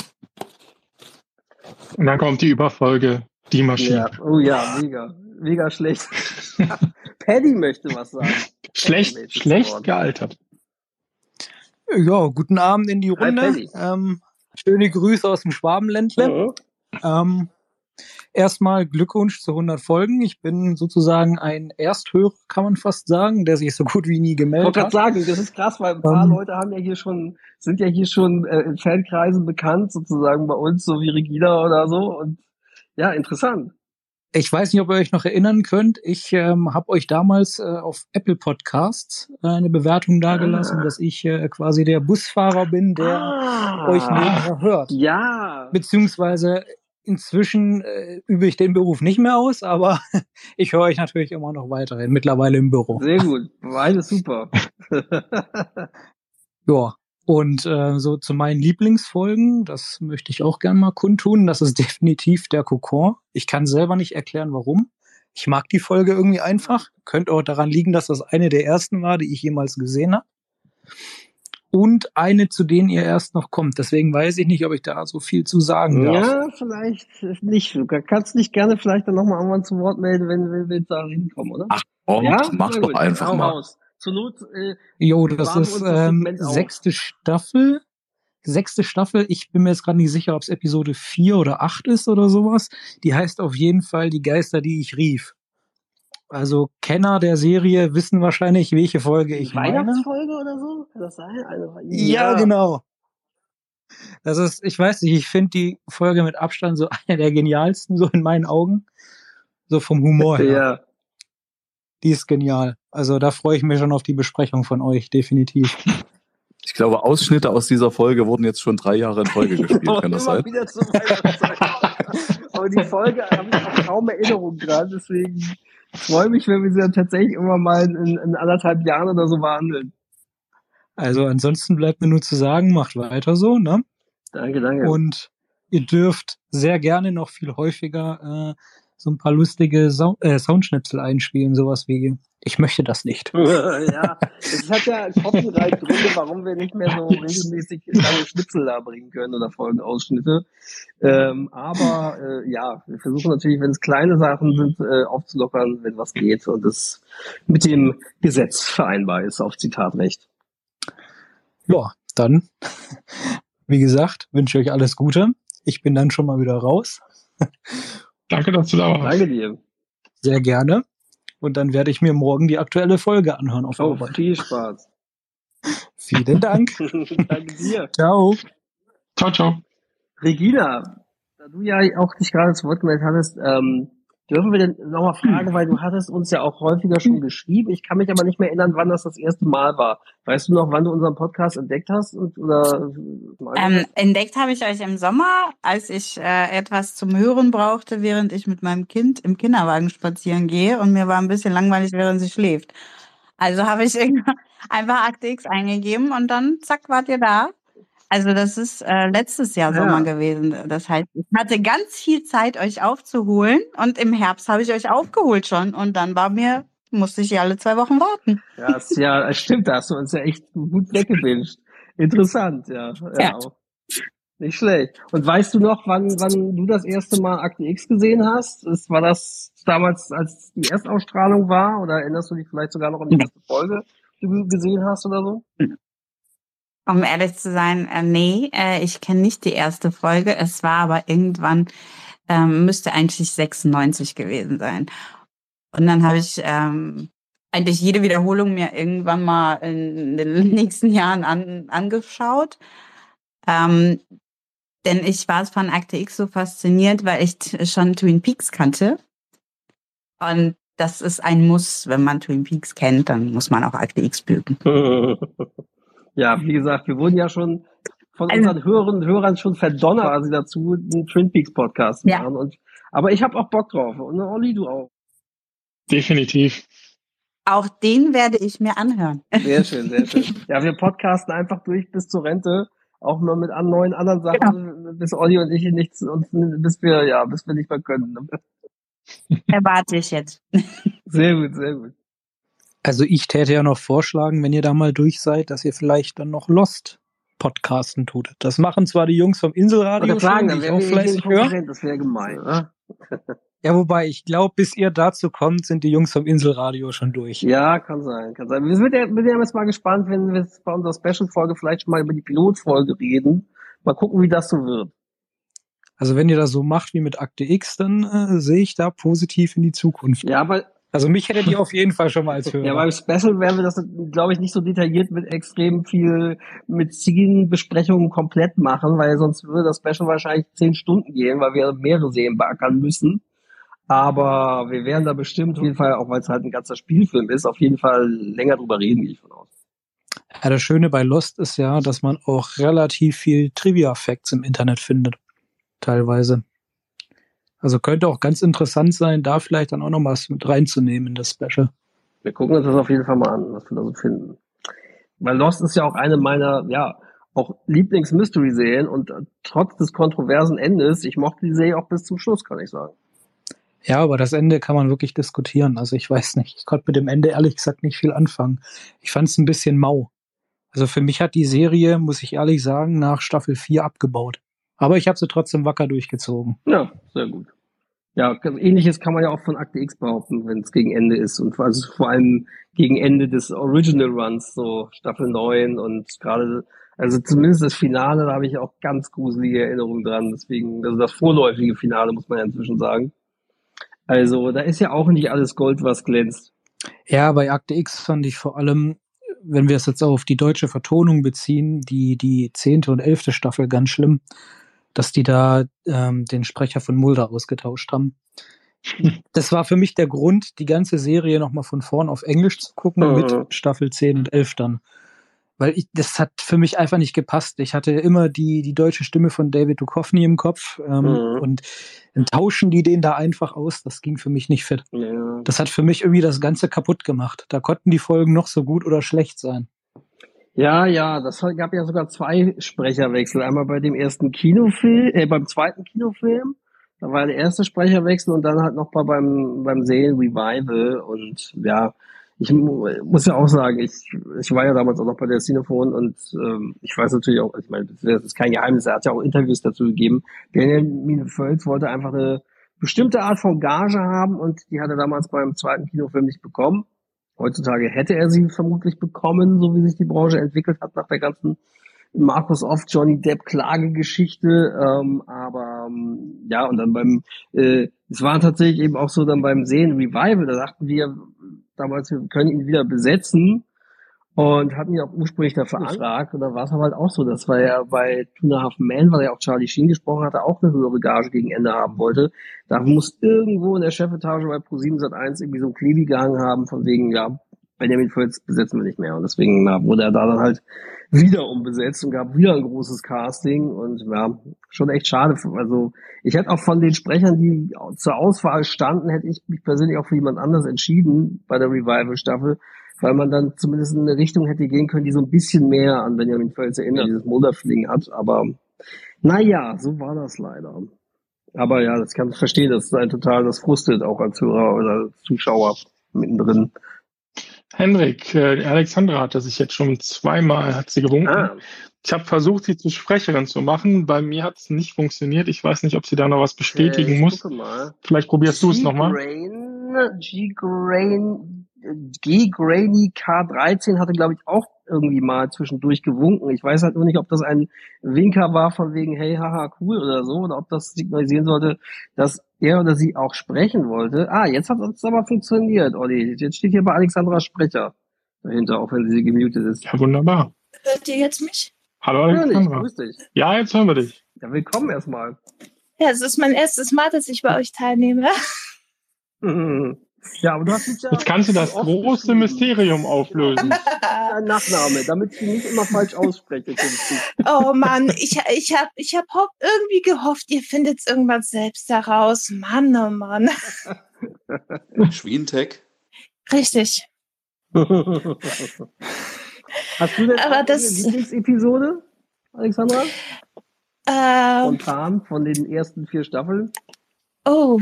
Und dann kommt die Überfolge Die Maschine. Ja. Oh ja, mega. Mega schlecht. *laughs* Paddy möchte was sagen. Schlecht, schlecht gealtert. Ja, guten Abend in die Runde. Ähm, schöne Grüße aus dem Schwabenländle. Mhm. Ähm, erstmal Glückwunsch zu 100 Folgen. Ich bin sozusagen ein Ersthörer, kann man fast sagen, der sich so gut wie nie Ich gemeldet wollte gerade hat. sagen, das ist krass, weil ein paar Ähm. Leute haben ja hier schon, sind ja hier schon äh, in Fankreisen bekannt, sozusagen bei uns, so wie Regina oder so. Und ja, interessant. Ich weiß nicht, ob ihr euch noch erinnern könnt. Ich ähm, habe euch damals äh, auf Apple Podcasts äh, eine Bewertung dagelassen, Ah. dass ich äh, quasi der Busfahrer bin, der ah, euch nebenher hört. Ja. Beziehungsweise inzwischen äh, übe ich den Beruf nicht mehr aus, aber *laughs* ich höre euch natürlich immer noch weiterhin, mittlerweile im Büro. Sehr gut. Beides super. *laughs* Ja. Und äh, so zu meinen Lieblingsfolgen, das möchte ich auch gern mal kundtun. Das ist *laughs* definitiv der Kokon. Ich kann selber nicht erklären, warum. Ich mag die Folge irgendwie einfach. Könnte auch daran liegen, dass das eine der ersten war, die ich jemals gesehen habe. Und eine, zu denen ihr erst noch kommt. Deswegen weiß ich nicht, ob ich da so viel zu sagen darf. ja, vielleicht nicht. Du kannst dich gerne vielleicht dann nochmal irgendwann zu Wort melden, wenn wenn wir da hinkommen, oder? Ach, komm, ja? mach doch einfach mal. raus. Zur Not, äh, Jo, das ist das ähm, sechste Staffel. Sechste Staffel, ich bin mir jetzt gerade nicht sicher, ob es Episode 4 oder 8 ist oder sowas. Die heißt auf jeden Fall Die Geister, die ich rief. Also Kenner der Serie wissen wahrscheinlich, welche Folge ich meine. Weihnachtsfolge oder so? Kann das sein? Also, Ja, genau. Das ist, ich weiß nicht, ich finde die Folge mit Abstand so *laughs* eine der genialsten, so in meinen Augen. So vom Humor her. Ja. Die ist genial. Also da freue ich mich schon auf die Besprechung von euch, definitiv. Ich glaube, Ausschnitte aus dieser Folge wurden jetzt schon drei Jahre in Folge *laughs* gespielt. Kann das Immer sein? Aber die Folge *laughs* habe ich auch kaum Erinnerung dran, deswegen freue mich, wenn wir sie dann tatsächlich immer mal in, in anderthalb Jahren oder so behandeln. Also ansonsten bleibt mir nur zu sagen, macht weiter so, ne? Danke, danke. Und ihr dürft sehr gerne noch viel häufiger äh, so ein paar lustige Sau äh, Soundschnipsel einspielen, sowas wie ich möchte das nicht. *laughs* ja, es hat ja Copyright-Gründe, warum wir nicht mehr so *laughs* regelmäßig lange Schnipsel da bringen können oder Folgenausschnitte. Ähm, aber äh, ja, wir versuchen natürlich, wenn es kleine Sachen sind, äh, aufzulockern, wenn was geht und es mit dem Gesetz vereinbar ist auf Zitatrecht. Ja, dann, *laughs* wie gesagt, wünsche ich euch alles Gute. Ich bin dann schon mal wieder raus. Danke, dass du da warst. Danke dir. Sehr gerne. Und dann werde ich mir morgen die aktuelle Folge anhören auf Oh, Arbeit. viel Spaß. Vielen Dank. *laughs* Danke dir. Ciao. Ciao, ciao. Regina, da du ja auch dich gerade zu Wort gemeldet hattest, ähm, dürfen wir denn nochmal fragen, weil du hattest uns ja auch häufiger schon geschrieben. Ich kann mich aber nicht mehr erinnern, wann das das erste Mal war. Weißt du noch, wann du unseren Podcast entdeckt hast? Und, oder, Ähm, entdeckt habe ich euch im Sommer, als ich äh, etwas zum Hören brauchte, während ich mit meinem Kind im Kinderwagen spazieren gehe und mir war ein bisschen langweilig, während sie schläft. Also habe ich *laughs* einfach Akte X eingegeben und dann zack, wart ihr da. Also das ist äh, letztes Jahr Ja. Sommer gewesen. Das heißt, ich hatte ganz viel Zeit, euch aufzuholen und im Herbst habe ich euch aufgeholt schon und dann war mir, musste ich ja alle zwei Wochen warten. ja, ist ja, es stimmt, da hast du uns ja echt gut weggebinscht. Interessant, ja. ja. Auch. Nicht schlecht. Und weißt du noch, wann, wann du das erste Mal Akte X gesehen hast? Ist, war das damals, als die Erstausstrahlung war? Oder erinnerst du dich vielleicht sogar noch an die erste Folge, die du gesehen hast oder so? Um ehrlich zu sein, äh, nee, äh, ich kenne nicht die erste Folge. Es war aber irgendwann, ähm, müsste eigentlich 96 gewesen sein. Und dann habe ich ähm, eigentlich jede Wiederholung mir irgendwann mal in den *laughs* nächsten Jahren an, angeschaut. Ähm, denn ich war von Akte X so fasziniert, weil ich schon Twin Peaks kannte. Und das ist ein Muss. Wenn man Twin Peaks kennt, dann muss man auch Akte X mögen. *laughs* ja, wie gesagt, wir wurden ja schon von Also- unseren Hörern und Hörern schon verdonnert quasi dazu, einen Twin Peaks Podcast zu Ja. machen. Und, aber ich habe auch Bock drauf. Und Olli, du auch. Definitiv. Auch den werde ich mir anhören. Sehr schön, sehr schön. *laughs* Ja, wir podcasten einfach durch bis zur Rente. Auch nur mit an neuen anderen Sachen, bis Olli und ich nichts, uns, bis wir, ja, bis wir nicht mehr können. Erwarte ich jetzt. Sehr gut, sehr gut. Also ich täte ja noch vorschlagen, wenn ihr da mal durch seid, dass ihr vielleicht dann noch Lost podcasten tut. Das machen zwar die Jungs vom Inselradio Oder sagen, schon, dann die ich auch fleißig höre. Das wäre gemein, oder? *laughs* Ja, wobei ich glaube, bis ihr dazu kommt, sind die Jungs vom Inselradio schon durch. Ja, kann sein, kann sein. Wir sind ja, wir sind ja jetzt mal gespannt, wenn wir jetzt bei unserer Special-Folge vielleicht schon mal über die Pilotfolge reden. Mal gucken, wie das so wird. Also wenn ihr das so macht wie mit Akte X, dann äh, sehe ich da positiv in die Zukunft. Ja, aber Also mich hättet ihr auf jeden Fall schon mal als Hörer. Ja, beim Special werden wir das, glaube ich, nicht so detailliert mit extrem viel mit Szenenbesprechungen komplett machen, weil sonst würde das Special wahrscheinlich zehn Stunden gehen, weil wir mehrere Serien beackern müssen. Aber wir werden da bestimmt auf jeden Fall, auch weil es halt ein ganzer Spielfilm ist, auf jeden Fall länger drüber reden, gehe ich von aus. Ja, das Schöne bei Lost ist ja, dass man auch relativ viel Trivia-Facts im Internet findet. Teilweise. Also könnte auch ganz interessant sein, da vielleicht dann auch noch was mit reinzunehmen in das Special. Wir gucken uns das auf jeden Fall mal an, was wir da so finden. Weil Lost ist ja auch eine meiner, ja, auch Lieblings-Mystery-Serien und äh, trotz des kontroversen Endes, ich mochte die Serie auch bis zum Schluss, kann ich sagen. Ja, aber das Ende kann man wirklich diskutieren. Also ich weiß nicht, ich konnte mit dem Ende ehrlich gesagt nicht viel anfangen. Ich fand es ein bisschen mau. Also für mich hat die Serie, muss ich ehrlich sagen, nach Staffel 4 abgebaut. Aber ich habe sie trotzdem wacker durchgezogen. Ja, sehr gut. Ja, ähnliches kann man ja auch von Akte X behaupten, wenn es gegen Ende ist und also vor allem gegen Ende des Original Runs, so Staffel 9 und gerade, also zumindest das Finale, da habe ich auch ganz gruselige Erinnerungen dran, deswegen, also das vorläufige Finale, muss man ja inzwischen sagen. Also, da ist ja auch nicht alles Gold, was glänzt. Ja, bei Akte X fand ich vor allem, wenn wir es jetzt auf die deutsche Vertonung beziehen, die, die zehnte und elfte Staffel ganz schlimm, dass die da ähm, den Sprecher von Mulder ausgetauscht haben. Das war für mich der Grund, die ganze Serie nochmal von vorn auf Englisch zu gucken Mhm. mit Staffel 10 und 11 dann. Weil ich, das hat für mich einfach nicht gepasst. Ich hatte immer die, die deutsche Stimme von David Duchovny im Kopf ähm, Mhm. und dann tauschen die den da einfach aus. Das ging für mich nicht fit. Ja. Das hat für mich irgendwie das Ganze kaputt gemacht. Da konnten die Folgen noch so gut oder schlecht sein. Ja, ja, das gab ja sogar zwei Sprecherwechsel. Einmal bei dem ersten Kinofilm, äh, beim zweiten Kinofilm. Da war der erste Sprecherwechsel und dann halt noch mal beim, beim Serien-Revival. Und ja, ich mu- muss ja auch sagen, ich, ich war ja damals auch noch bei der Cinephone und ähm, ich weiß natürlich auch, ich meine, das ist kein Geheimnis, er hat ja auch Interviews dazu gegeben. Benjamin Völz wollte einfach eine bestimmte Art von Gage haben und die hat er damals beim zweiten Kinofilm nicht bekommen. Heutzutage hätte er sie vermutlich bekommen, so wie sich die Branche entwickelt hat nach der ganzen Markus Off, Johnny Depp Klagegeschichte, ähm, aber ähm, ja, und dann beim, äh, es war tatsächlich eben auch so dann beim Sehen Revival, da dachten wir damals, wir können ihn wieder besetzen und hatten ihn auch ursprünglich dafür angefragt und dann war es aber halt auch so, dass weil er bei Two and a Half Men, weil er auch Charlie Sheen gesprochen hatte, auch eine höhere Gage gegen Ende haben wollte. Da muss irgendwo in der Chefetage bei Pro7 Sat1 irgendwie so ein Klebi gehangen haben, von wegen, ja, Benjamin Fritz besetzen wir nicht mehr. Und deswegen na, wurde er da dann halt wieder umbesetzt und gab wieder ein großes Casting und ja, schon echt schade. Also ich hätte auch von den Sprechern, die zur Auswahl standen, hätte ich mich persönlich auch für jemand anders entschieden bei der Revival-Staffel, weil man dann zumindest in eine Richtung hätte gehen können, die so ein bisschen mehr an Benjamin Fritz erinnert, dieses Mulder-Feeling hat. Aber naja, so war das leider. Aber ja, das kann ich verstehen, das ist ein total, das frustet auch als Hörer oder Zuschauer mittendrin. Henrik, äh, Alexandra hatte sich jetzt schon zweimal, hat sie gewunken. Ah. Ich habe versucht, sie zur Sprecherin zu machen. Bei mir hat es nicht funktioniert. Ich weiß nicht, ob sie da noch was bestätigen Äh, muss. Vielleicht probierst du es nochmal. G-Grain, G-Grain, G-Grainy K13 hatte, glaube ich, auch irgendwie mal zwischendurch gewunken. Ich weiß halt nur nicht, ob das ein Winker war von wegen, hey, haha, cool oder so, oder ob das signalisieren sollte, dass er oder sie auch sprechen wollte. Ah, jetzt hat es aber funktioniert, Olli. Jetzt steht hier bei Alexandra Sprecher dahinter, auch wenn sie gemutet ist. Ja, wunderbar. Hört ihr jetzt mich? Hallo Alexandra. grüß dich. Ja, jetzt hören wir dich. Ja, willkommen erstmal. Ja, es ist mein erstes Mal, dass ich bei euch teilnehme. *laughs* Ja, aber du hast jetzt ja Jetzt kannst du das große Mysterium auflösen. *laughs* Nachname, damit ich ihn nicht immer falsch ausspreche. Oh Mann, ich, ich habe ich hab irgendwie gehofft, ihr findet es irgendwann selbst heraus. Mann, oh Mann. *laughs* Schwientech. Richtig. Hast du denn Aber das- eine Lieblingsepisode, Alexandra? Äh, Spontan von den ersten vier Staffeln? oh.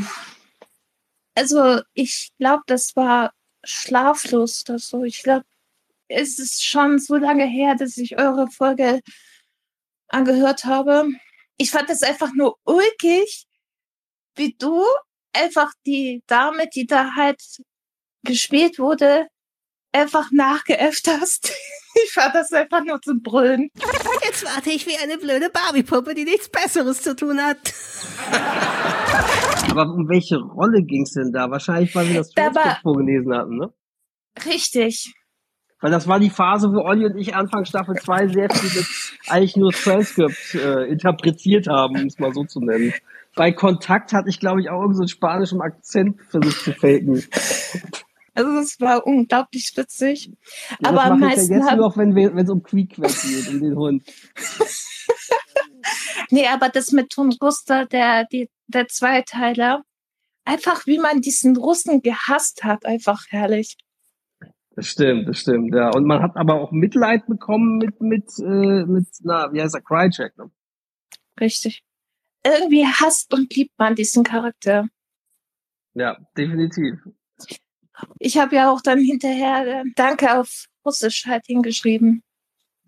Also, ich glaube, das war schlaflos oder so. Ich glaube, es ist schon so lange her, dass ich eure Folge angehört habe. Ich fand es einfach nur ulkig, wie du einfach die Dame, die da halt gespielt wurde, einfach nachgeäfft hast. *laughs* Ich fand das einfach nur zum Brüllen. Jetzt warte ich wie eine blöde Barbie-Puppe, die nichts Besseres zu tun hat. *laughs* Aber um welche Rolle ging's denn da? Wahrscheinlich, weil wir das Da war- vorgelesen hatten, ne? Richtig. Weil das war die Phase, wo Olli und ich Anfang Staffel 2 sehr viel eigentlich nur das Transkript äh, interpretiert haben, um es mal so zu nennen. Bei Kontakt hatte ich, glaube ich, auch irgendeinen so einen spanischen Akzent versucht zu faken. Also es war unglaublich witzig. Ja, Aber am mache ich meisten ja jetzt nur noch, wenn es um Quiquack geht, um den Hund. *laughs* Nee, aber das mit Tungusta, der, die, der Zweiteiler, einfach wie man diesen Russen gehasst hat, einfach herrlich. Das stimmt, das stimmt, ja. Und man hat aber auch Mitleid bekommen mit, mit, äh, mit, na, wie heißt er, Crycheck, ne? Richtig. Irgendwie hasst und liebt man diesen Charakter. Ja, definitiv. Ich habe ja auch dann hinterher äh, Danke auf Russisch halt hingeschrieben.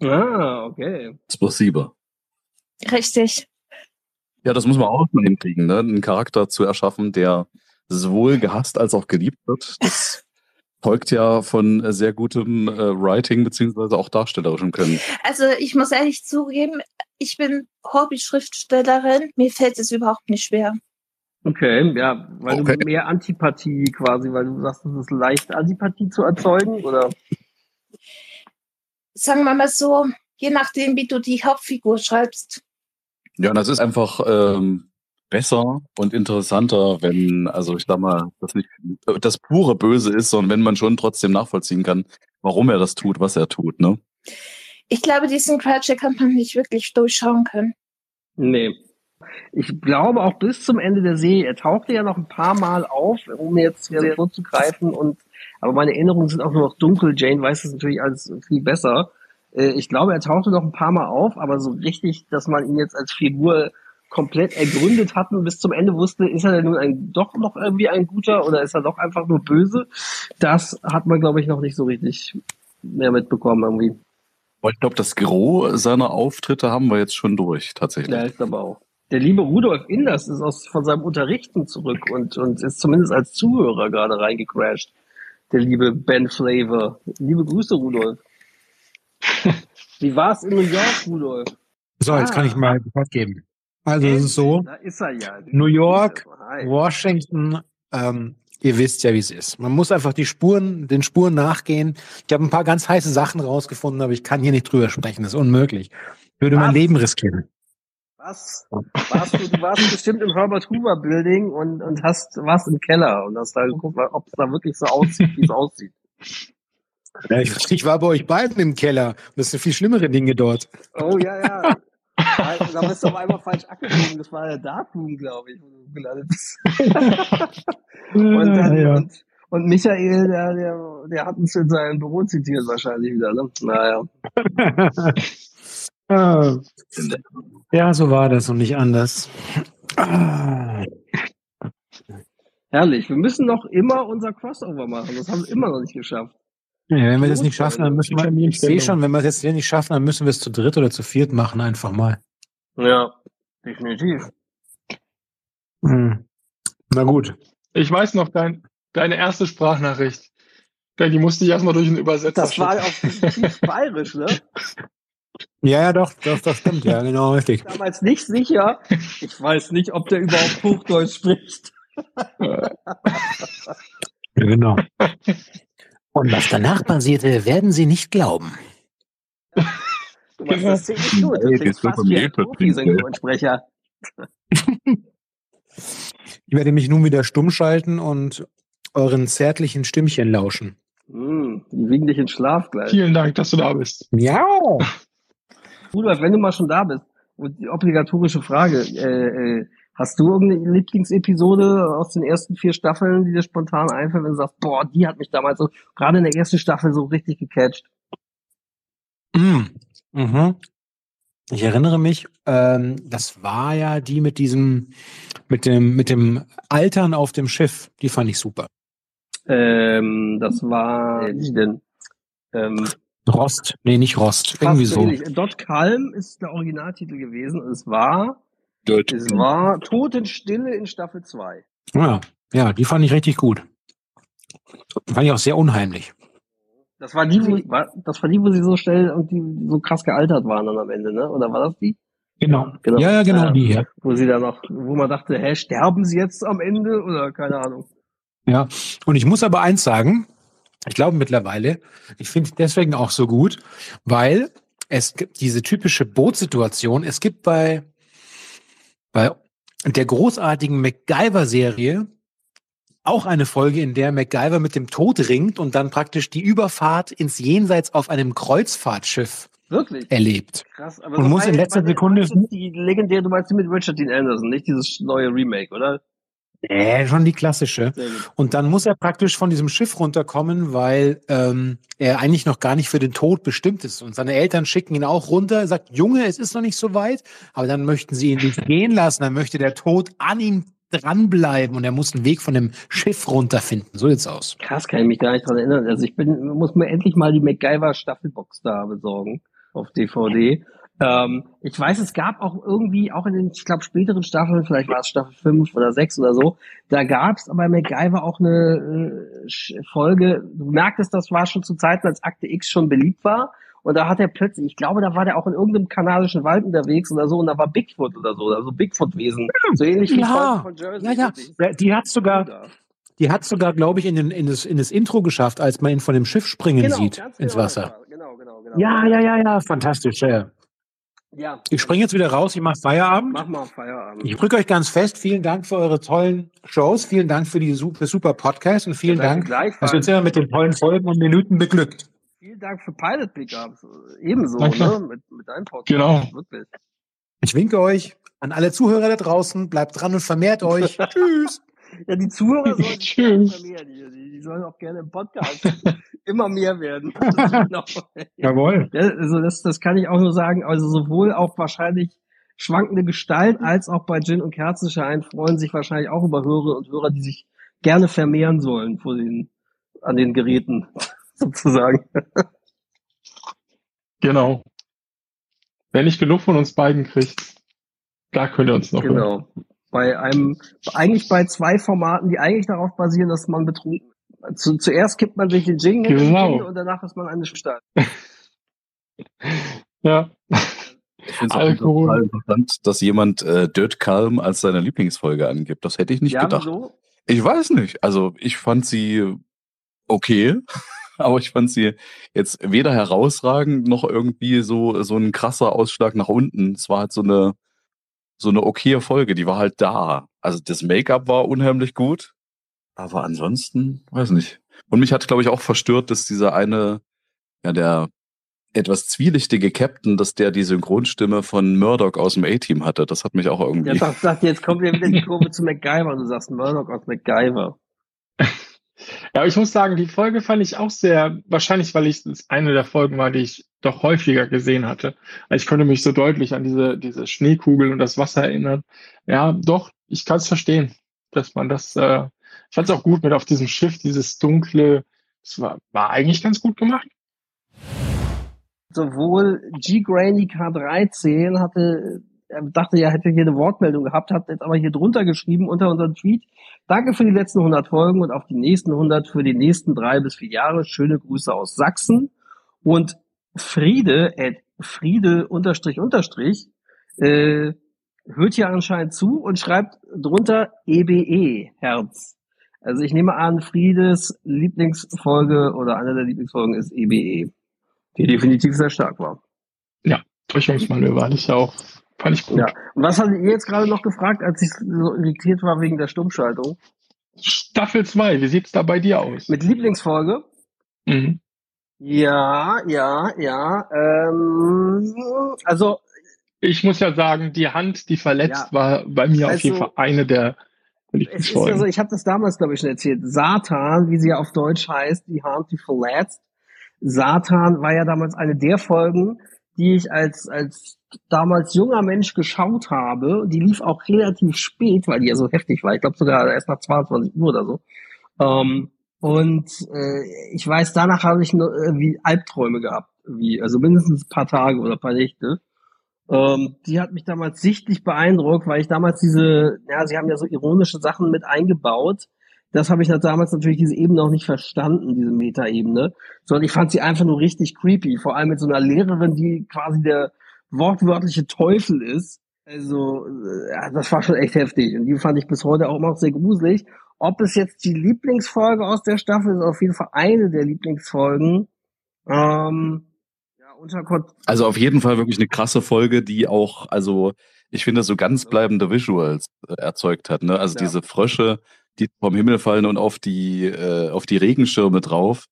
Ah, okay. Explosiver. Richtig. Ja, das muss man auch mal hinkriegen, ne? einen Charakter zu erschaffen, der sowohl gehasst als auch geliebt wird. Das *laughs* folgt ja von sehr gutem äh, Writing beziehungsweise auch darstellerischem Können. Also ich muss ehrlich zugeben, ich bin Hobby-Schriftstellerin. Mir fällt es überhaupt nicht schwer. Okay, ja, weil Okay. du mehr Antipathie quasi, weil du sagst, es ist leicht, Antipathie zu erzeugen, oder? Sagen wir mal so, je nachdem, wie du die Hauptfigur schreibst. Ja, und das ist einfach ähm, besser und interessanter, wenn, also ich sag mal, das nicht das pure Böse ist, sondern wenn man schon trotzdem nachvollziehen kann, warum er das tut, was er tut, ne? Ich glaube, diesen Cratchit kann man nicht wirklich durchschauen können. Nee. Ich glaube auch bis zum Ende der Serie, er tauchte ja noch ein paar Mal auf, um jetzt sehr vorzugreifen und, aber meine Erinnerungen sind auch nur noch dunkel. Jane weiß es natürlich alles viel besser. Äh, Ich glaube, er tauchte noch ein paar Mal auf, aber so richtig, dass man ihn jetzt als Figur komplett ergründet hat und bis zum Ende wusste, ist er denn nun ein, doch noch irgendwie ein guter oder ist er doch einfach nur böse? Das hat man, glaube ich, noch nicht so richtig mehr mitbekommen irgendwie. Ich glaube, das Gros seiner Auftritte haben wir jetzt schon durch, tatsächlich. Ja, ist aber auch. Der liebe Rudolf Inders ist aus, von seinem Unterrichten zurück und, und ist zumindest als Zuhörer gerade reingecrashed. Der liebe Ben Flavor. Liebe Grüße, Rudolf. Wie war es in New York, Rudolf? So, jetzt kann ich Ah. mal Bescheid geben. Also es ist so, ist ja. New York, Hi. Washington, ähm, ihr wisst ja, wie es ist. Man muss einfach die Spuren, den Spuren nachgehen. Ich habe ein paar ganz heiße Sachen rausgefunden, aber ich kann hier nicht drüber sprechen. Das ist unmöglich. Ich würde mein Was? Leben riskieren. Was? Warst du, du warst bestimmt im Herbert Hoover Building und, und hast, warst im Keller und hast da geguckt, ob es da wirklich so aussieht, wie es aussieht. Ja, ich, ich war bei euch beiden im Keller. Und das sind viel schlimmere Dinge dort. Oh ja, ja. Da bist du auf einmal falsch abgebogen. Das war der Darkroom, glaube ich, wo du gelandet bist. *laughs* und, dann, Ja. und, und Michael, der, der, der hat uns in seinem Büro zitiert wahrscheinlich wieder. Ne? Naja. *laughs* Ah. ja, so war das und nicht anders. Ah. Herrlich. Wir müssen noch immer unser Crossover machen. Das haben wir immer noch nicht geschafft. Ja, wenn wir das nicht schaffen, dann müssen wir, ich sehe schon, wenn wir es jetzt hier nicht schaffen, dann müssen wir es zu dritt oder zu viert machen, einfach mal. Ja, definitiv. Hm. Na gut. Ich weiß noch, dein, deine erste Sprachnachricht. Die musste ich erstmal durch einen Übersetzer Das war schicken. *laughs* tief bayerisch, ne? Ja, ja, doch, doch, das stimmt, ja, genau, richtig. Damals nicht sicher. Ich weiß nicht, ob der überhaupt Hochdeutsch spricht. Ja, genau. *laughs* Und was danach passierte, werden Sie nicht glauben. *laughs* Du machst das ziemlich gut. Du klingst fast wie ein Profi-Synchronsprecher. *laughs* Ich werde mich nun wieder stumm schalten und euren zärtlichen Stimmchen lauschen. Hm, die wiegen dich in Schlaf gleich. Vielen Dank, dass du da bist. Ja. *laughs* Rudolf, wenn du mal schon da bist, und die obligatorische Frage, äh, äh, hast du irgendeine Lieblingsepisode aus den ersten vier Staffeln, die dir spontan einfällt, wenn du sagst, boah, die hat mich damals so, gerade in der ersten Staffel so richtig gecatcht? Mm. Mhm. Ich erinnere mich, ähm, das war ja die mit diesem, mit dem, mit dem Altern auf dem Schiff. Die fand ich super. Ähm, das war, wie die denn? Ähm, Rost. Nee, nicht Rost. Irgendwie so. ähnlich. Dot Calm ist der Originaltitel gewesen. Es war, es war Totenstille in Staffel 2. Ja, ja, die fand ich richtig gut. Fand ich auch sehr unheimlich. Das war die, wo, war, das war die, wo sie so schnell und die so krass gealtert waren dann am Ende, ne? Oder war das die? Genau. Ja, ja, genau, die hier. Wo sie dann noch, wo man dachte, hä, sterben sie jetzt am Ende? Oder keine Ahnung. Ja, und ich muss aber eins sagen, ich glaube mittlerweile, ich finde es deswegen auch so gut, weil es gibt diese typische Bootsituation, es gibt bei, bei der großartigen MacGyver-Serie auch eine Folge, in der MacGyver mit dem Tod ringt und dann praktisch die Überfahrt ins Jenseits auf einem Kreuzfahrtschiff Wirklich? erlebt. Krass, aber Und muss in letzter Sekunde- die legendäre, du meinst die mit Richard Dean Anderson, nicht dieses neue Remake, oder? Äh, schon die klassische. Und dann muss er praktisch von diesem Schiff runterkommen, weil ähm, er eigentlich noch gar nicht für den Tod bestimmt ist. Und seine Eltern schicken ihn auch runter, Er sagt, Junge, es ist noch nicht so weit, aber dann möchten sie ihn nicht *laughs* gehen lassen, dann möchte der Tod an ihm dranbleiben und er muss einen Weg von dem Schiff runterfinden. So sieht's aus. Krass, kann ich mich gar nicht dran erinnern. Also ich bin, muss mir endlich mal die MacGyver Staffelbox da besorgen auf DVD. Ähm, ich weiß, es gab auch irgendwie, auch in den, ich glaube, späteren Staffeln, vielleicht war es Staffel 5 oder 6 oder so, da gab es bei MacGyver auch eine äh, Folge, du merktest, das war schon zu Zeiten, als Akte X schon beliebt war. Und da hat er plötzlich, ich glaube, da war der auch in irgendeinem kanadischen Wald unterwegs oder so, und da war Bigfoot oder so, also Bigfoot-Wesen. So ähnlich wie Ja, von Jersey. ja, ja. Die hat sogar, die hat sogar, glaube ich, in, den, in, das, in das Intro geschafft, als man ihn von dem Schiff springen Genau, sieht ins genau, Wasser. Genau, genau, genau. Ja, ja, ja, ja, fantastisch. Ja. Ja. Ich springe jetzt wieder raus, ich mache Feierabend. Mach mal Feierabend. Ich drücke euch ganz fest. Vielen Dank für eure tollen Shows. Vielen Dank für die super, super Podcast und vielen Ja, Dank, gleichfalls. dass ihr uns immer mit den tollen Folgen und Minuten beglückt. Vielen Dank für Pilot Pickups. Ebenso, Danke. ne? Mit, mit deinem Podcast. Genau. Wirklich. Ich winke euch an alle Zuhörer da draußen. Bleibt dran und vermehrt euch. *laughs* Tschüss. Ja, die Zuhörer *laughs* sollen gerne vermehren. Die, die, die sollen auch gerne im Podcast *laughs* immer mehr werden. Genau. *laughs* Jawohl. Ja, also das, das kann ich auch nur sagen. Also sowohl auch wahrscheinlich schwankende Gestalt als auch bei Gin und Kerzenschein freuen sich wahrscheinlich auch über Hörer und Hörer, die sich gerne vermehren sollen vor den, an den Geräten sozusagen. Genau. Wenn ich genug von uns beiden kriegt, da könnt ihr uns noch hören. Bei einem, eigentlich bei zwei Formaten, die eigentlich darauf basieren, dass man betrunken zu, Zuerst kippt man sich den die Genau. Und danach ist man eine Stadt. *laughs* Ja. Ich finde es auch interessant, dass jemand äh, Dirt Calm als seine Lieblingsfolge angibt. Das hätte ich nicht ja, gedacht. wieso? Ich weiß nicht. Also ich fand sie okay, *laughs* aber ich fand sie jetzt weder herausragend noch irgendwie so so ein krasser Ausschlag nach unten. Es war halt so eine so eine okaye Folge. Die war halt da. Also das Make-up war unheimlich gut, aber ansonsten weiß nicht. Und mich hat glaube ich auch verstört, dass dieser eine ja der etwas zwielichtige Captain, dass der die Synchronstimme von Murdoch aus dem A-Team hatte. Das hat mich auch irgendwie. Ja, doch, dachte, jetzt kommt ja wieder die Kurve zu MacGyver. Du sagst Murdoch aus MacGyver. *laughs* Ja, ich muss sagen, die Folge fand ich auch sehr, wahrscheinlich, weil ich es eine der Folgen war, die ich doch häufiger gesehen hatte. Also ich konnte mich so deutlich an diese, diese Schneekugel und das Wasser erinnern. Ja, doch, ich kann es verstehen, dass man das, äh, ich fand es auch gut mit auf diesem Schiff, dieses dunkle, es war, war eigentlich ganz gut gemacht. Sowohl G. Granny K13 hatte, er dachte ja, hätte hier eine Wortmeldung gehabt, hat jetzt aber hier drunter geschrieben unter unserem Tweet. Danke für die letzten 100 Folgen und auf die nächsten 100 für die nächsten drei bis vier Jahre. Schöne Grüße aus Sachsen. Und Friede, äh, Friede unterstrich unterstrich, äh, hört hier anscheinend zu und schreibt drunter EBE, Herz. Also ich nehme an, Friedes Lieblingsfolge oder eine der Lieblingsfolgen ist EBE, die definitiv sehr stark war. Ja, Täuschungsmanöver hatte ich ja auch, fand ich gut. Ja. Und was hattet ihr jetzt gerade noch gefragt, als ich so irritiert war wegen der Stummschaltung? Staffel 2, wie sieht's da bei dir aus? Mit Lieblingsfolge? Mhm. Ja, ja, ja. Ähm, also Ich muss ja sagen, die Hand, die verletzt Ja. war bei mir auf jeden Also, Fall eine der es Lieblingsfolgen. so, ich habe das damals, glaube ich, schon erzählt. Satan, wie sie ja auf Deutsch heißt, die Hand, die verletzt. Satan war ja damals eine der Folgen, die ich als, als damals junger Mensch geschaut habe. Die lief auch relativ spät, weil die ja so heftig war. Ich glaube sogar erst nach 22 Uhr oder so. Ähm, und äh, ich weiß, danach habe ich nur, äh, Albträume gehabt, wie also mindestens ein paar Tage oder ein paar Nächte. Ähm, die hat mich damals sichtlich beeindruckt, weil ich damals diese, ja, sie haben ja so ironische Sachen mit eingebaut. Das habe ich damals natürlich diese Ebene noch nicht verstanden, diese Meta-Ebene, sondern ich fand sie einfach nur richtig creepy. Vor allem mit so einer Lehrerin, die quasi der wortwörtliche Teufel ist. Also, äh, ja, das war schon echt heftig. Und die fand ich bis heute auch immer noch sehr gruselig. Ob es jetzt die Lieblingsfolge aus der Staffel ist, auf jeden Fall eine der Lieblingsfolgen. Ähm, ja, unter Also auf jeden Fall wirklich eine krasse Folge, die auch, also ich finde, so ganz bleibende Visuals äh, erzeugt hat. Ne? Also Ja. diese Frösche, die vom Himmel fallen und auf die, äh, auf die Regenschirme drauf.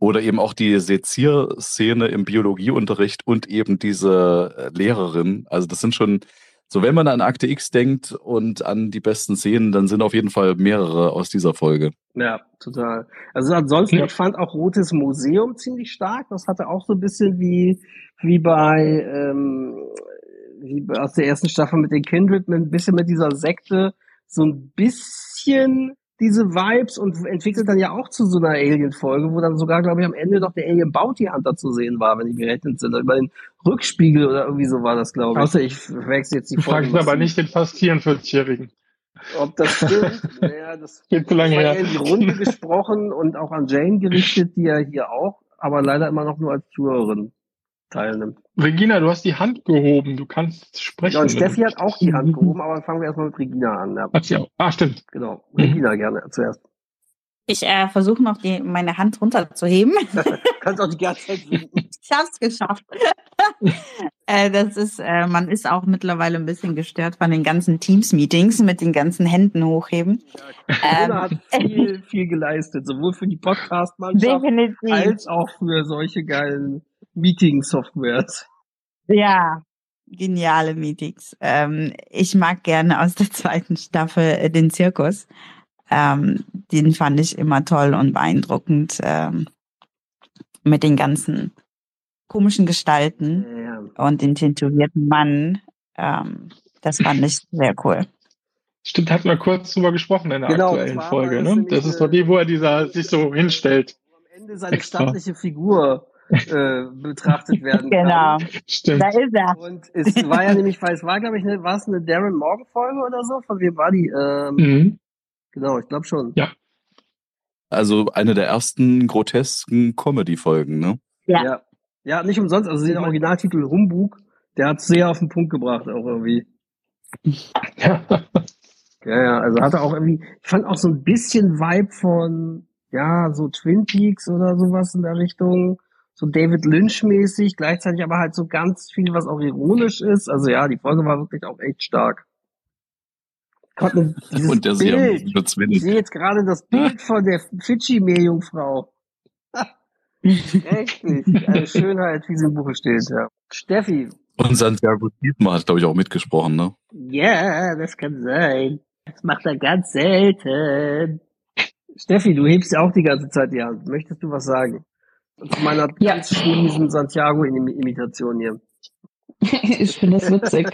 Oder eben auch die Sezierszene im Biologieunterricht und eben diese äh, Lehrerin. Also das sind schon, so wenn man an Akte X denkt und an die besten Szenen, dann sind auf jeden Fall mehrere aus dieser Folge. Ja, total. Also ansonsten, Ja. ich fand auch Rotes Museum ziemlich stark. Das hatte auch so ein bisschen wie, wie bei, ähm, wie bei- aus der ersten Staffel mit den Kindred, ein bisschen mit dieser Sekte, so ein bisschen diese Vibes und entwickelt dann ja auch zu so einer Alien-Folge, wo dann sogar, glaube ich, am Ende doch der Alien Bounty Hunter zu sehen war, wenn die gerechnet sind. Über den Rückspiegel oder irgendwie so war das, glaube ich. Außer ich wechsle jetzt die fragst Folgen. aber nicht den fast 44-Jährigen. Ob das stimmt? *laughs* naja, das Geht zu lange her. in die Runde gesprochen und auch an Jane gerichtet, die ja hier auch, aber leider immer noch nur als Zuhörerin teilnimmt. Regina, du hast die Hand gehoben, du kannst sprechen. Ja, und Steffi hat auch die Hand gehoben, aber fangen wir erstmal mit Regina an. Ja. Hat sie auch. Ah, stimmt. Genau. Regina gerne zuerst. Ich äh, versuche noch die, meine Hand runterzuheben. *laughs* Kannst auch die ganze Zeit winken. Ich hab's geschafft. *laughs* äh, das ist, äh, man ist auch mittlerweile ein bisschen gestört von den ganzen Teams-Meetings mit den ganzen Händen hochheben. Corona hat Ähm, viel, *laughs* viel geleistet, sowohl für die Podcast-Mannschaft als auch für solche geilen Meeting-Softwares. Ja, geniale Meetings. Ähm, ich mag gerne aus der *laughs* zweiten Staffel äh, den Zirkus. Ähm, den fand ich immer toll und beeindruckend ähm, mit den ganzen komischen Gestalten Ja. und den tätowierten Mann. Ähm, das fand ich sehr cool. Stimmt, hatten wir kurz drüber gesprochen in der Genau, aktuellen Folge. Ne? Das ist doch die, wo er dieser, sich so hinstellt. Am Ende seine Extra. stattliche Figur *laughs* äh, betrachtet werden Genau. kann. Stimmt. Da ist er. Und es war ja nämlich, weil es war, glaube ich, eine, war es eine Darren Morgan Folge oder so? Von wem war die? Ähm, Mhm. Genau, ich glaube schon. Ja. Also eine der ersten grotesken Comedy-Folgen, ne? Ja. Ja, nicht umsonst, also den Originaltitel Humbug, der hat sehr auf den Punkt gebracht, auch irgendwie. Ja. Ja, ja, also hatte auch irgendwie, ich fand auch so ein bisschen Vibe von, ja, so Twin Peaks oder sowas in der Richtung, so David Lynch-mäßig, gleichzeitig aber halt so ganz viel, was auch ironisch ist. Also ja, die Folge war wirklich auch echt stark. Gott, *laughs* Und der Bild. Ich sehe jetzt gerade das Bild von der Fidschi-Meerjungfrau. *laughs* Richtig, eine Schönheit, wie sie im Buche steht, ja. Steffi, Und Santiago Dietmar hat, glaube ich, auch mitgesprochen, ne? ja, das kann sein. Das macht er ganz selten. Steffi, du hebst ja auch die ganze Zeit die Hand. Möchtest du was sagen? Zu meiner ganz schmiesen Santiago-Imitation hier. *laughs* ich finde das witzig.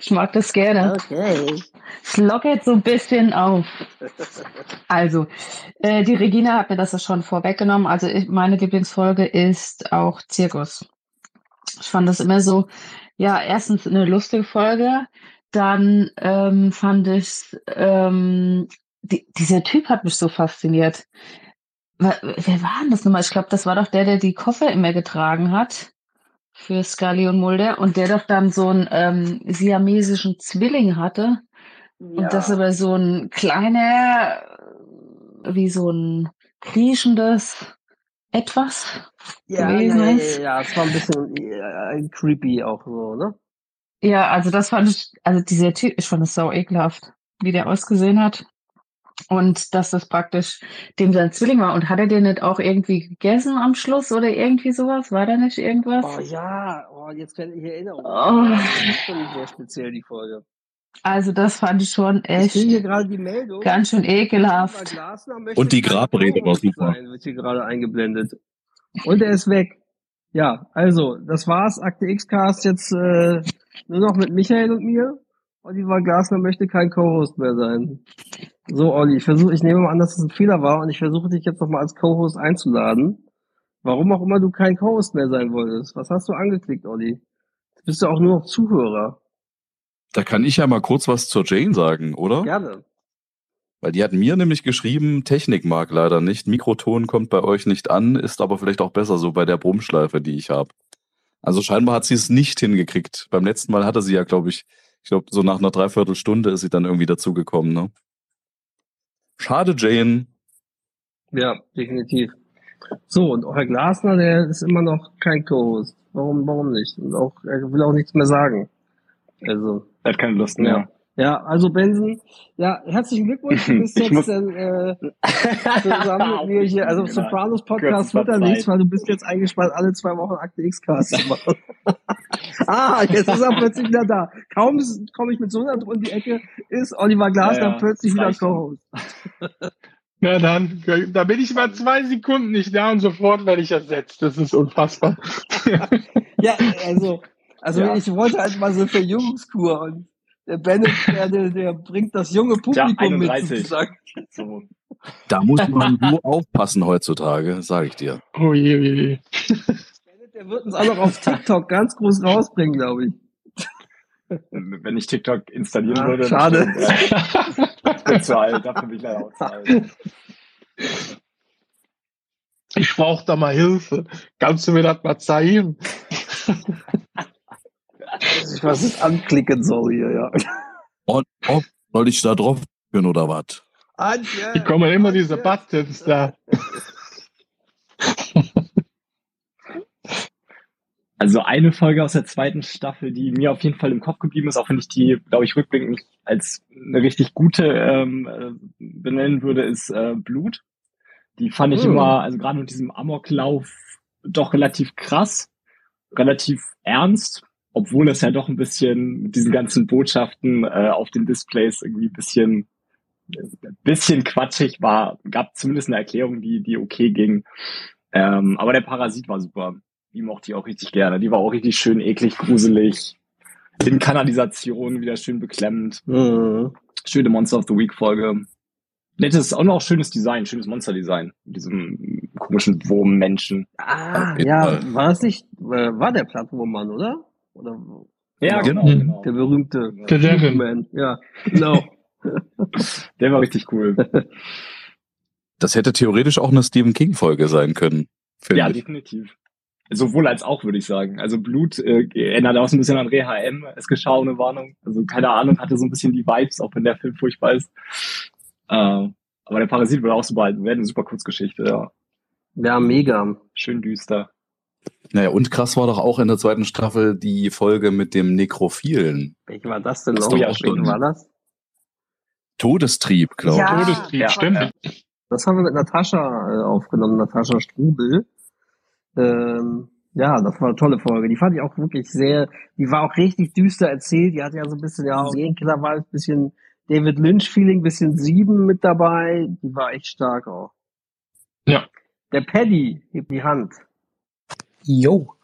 Ich mag das gerne. Okay. Es lockert so ein bisschen auf. Also, äh, die Regina hat mir das ja schon vorweggenommen. Also, ich, meine Lieblingsfolge ist auch Zirkus. Ich fand das immer so, ja, erstens eine lustige Folge. Dann ähm, fand ich, ähm, die, dieser Typ hat mich so fasziniert. Wer, war denn das nochmal? Ich glaube, das war doch der, der die Koffer immer getragen hat für Scully und Mulder und der doch dann so einen ähm, siamesischen Zwilling hatte. Und das aber so ein kleiner, wie so ein kriechendes Etwas Ja, ja, gewesen ja, ja, ist. ja, es war ein bisschen äh, creepy auch so, ne? Ja, also das fand ich, also dieser Typ, ich fand es sau ekelhaft, wie der ausgesehen hat. Und dass das praktisch dem sein Zwilling war. Und hat er den nicht auch irgendwie gegessen am Schluss oder irgendwie sowas? War da nicht irgendwas? Oh ja, oh, jetzt werde ich erinnern. Oh. Das ist schon sehr speziell, die Folge. Also das fand ich schon Ich sehe hier echt gerade die Meldung. ganz schön ekelhaft. Und die Grabrede war super. Sein, wird hier gerade eingeblendet. Und er ist weg. Ja, also, das war's. Akte X-Cast jetzt äh, nur noch mit Michael und mir. Oliver Glasner möchte kein Co-Host mehr sein. So, Olli, ich versuche, ich nehme mal an, dass es ein Fehler war und ich versuche dich jetzt nochmal als Co-Host einzuladen. Warum auch immer du kein Co-Host mehr sein wolltest. Was hast du angeklickt, Olli? Jetzt bist du auch nur noch Zuhörer. Da kann ich ja mal kurz was zur Jane sagen, oder? Gerne. Weil die hat mir nämlich geschrieben, Technik mag leider nicht, Mikroton kommt bei euch nicht an, ist aber vielleicht auch besser so bei der Brummschleife, die ich habe. Also scheinbar hat sie es nicht hingekriegt. Beim letzten Mal hatte sie ja, glaube ich, ich glaube, so nach einer Dreiviertelstunde ist sie dann irgendwie dazugekommen, ne? Schade, Jane. Ja, definitiv. So, und auch Herr Glasner, der ist immer noch kein Co-Host. Warum, warum nicht? Und auch, er will auch nichts mehr sagen. Also. Er hat keine Lust mehr. Ja, also Benson, ja, herzlichen Glückwunsch. Du bist *laughs* Ich jetzt dann, äh, zusammen *laughs* mit mir hier. Also Genau. Sopranos Podcast wird da nichts, weil du bist jetzt eingespannt, alle zwei Wochen Akte X-Cast zu machen. *laughs* ah, jetzt ist er plötzlich wieder da. Kaum komme ich mit so einer um die Ecke, ist Oliver Glasner Ja, ja, plötzlich wieder. Co-Host. Na dann, da bin ich mal zwei Sekunden nicht da und sofort werde ich ersetzt. Das ist unfassbar. Ja, also, also Ja. ich wollte halt mal so eine Verjüngungskur und der Bennett, der, der, der bringt das junge Ja, Publikum mit 31. sozusagen. So. Da muss man so aufpassen heutzutage, sage ich dir. Oh je, je, je. Bennett, der wird uns auch noch auf TikTok ganz groß rausbringen, glaube ich. Wenn ich TikTok installieren Ah, würde. dann schade. stimmt, ja. Ich bin zu alt, dafür bin ich leider auch zu alt. Ich brauche da mal Hilfe. Kannst du mir das mal zeigen? Weiß *laughs* nicht, was ich anklicken soll hier, ja. Und ob soll ich da drauf gehen oder was? Antje! Die kommen immer diese Buttons da. *laughs* Also eine Folge aus der zweiten Staffel, die mir auf jeden Fall im Kopf geblieben ist, auch wenn ich die, glaube ich, rückblickend nicht als eine richtig gute ähm, äh, benennen würde, ist äh, Blut. Die fand ich Mhm. immer, also gerade mit diesem Amoklauf, doch relativ krass, relativ ernst, obwohl es ja doch ein bisschen mit diesen ganzen Botschaften äh, auf den Displays irgendwie ein bisschen ein bisschen quatschig war. Gab zumindest eine Erklärung, die, die okay ging. Ähm, aber der Parasit war super. Die mochte ich auch richtig gerne. Die war auch richtig schön eklig, gruselig. In Kanalisation wieder schön beklemmend. Mhm. Schöne Monster of the Week Folge. Nettes, auch noch schönes Design, schönes Monster-Design. Mit diesem komischen Wurmmenschen. Ah, ja, war es nicht, äh, war der Plattwurmmann, oder? Oder Ja, genau, Mhm. genau. der berühmte Der Devin. Man. Ja, genau. *laughs* Der war richtig cool. *laughs* Das hätte theoretisch auch eine Stephen King-Folge sein können. ja, ich. definitiv. Sowohl als auch, würde ich sagen. Also Blut äh, erinnert auch so ein bisschen an RHM, es geschah ohne Warnung. Also keine Ahnung, hatte so ein bisschen die Vibes, auch wenn der Film furchtbar ist. Äh, aber der Parasit wird auch so behalten werden. Eine super Kurzgeschichte, ja. Ja, mega. Schön düster. Naja, und krass war doch auch in der zweiten Staffel die Folge mit dem Nekrophilen. Welche war das denn noch? schon- war das? Todestrieb, glaube ich. Ja, Todestrieb, ja, stimmt. Das haben wir mit Natascha äh, aufgenommen, Natascha Strubel. Ähm, ja, das war eine tolle Folge. Die fand ich auch wirklich sehr, die war auch richtig düster erzählt. Die hatte ja so ein bisschen, ja, Serienkiller-Vibes, bisschen David Lynch-Feeling, bisschen Sieben mit dabei. Die war echt stark auch. Ja. Der Paddy hebt die Hand. Jo.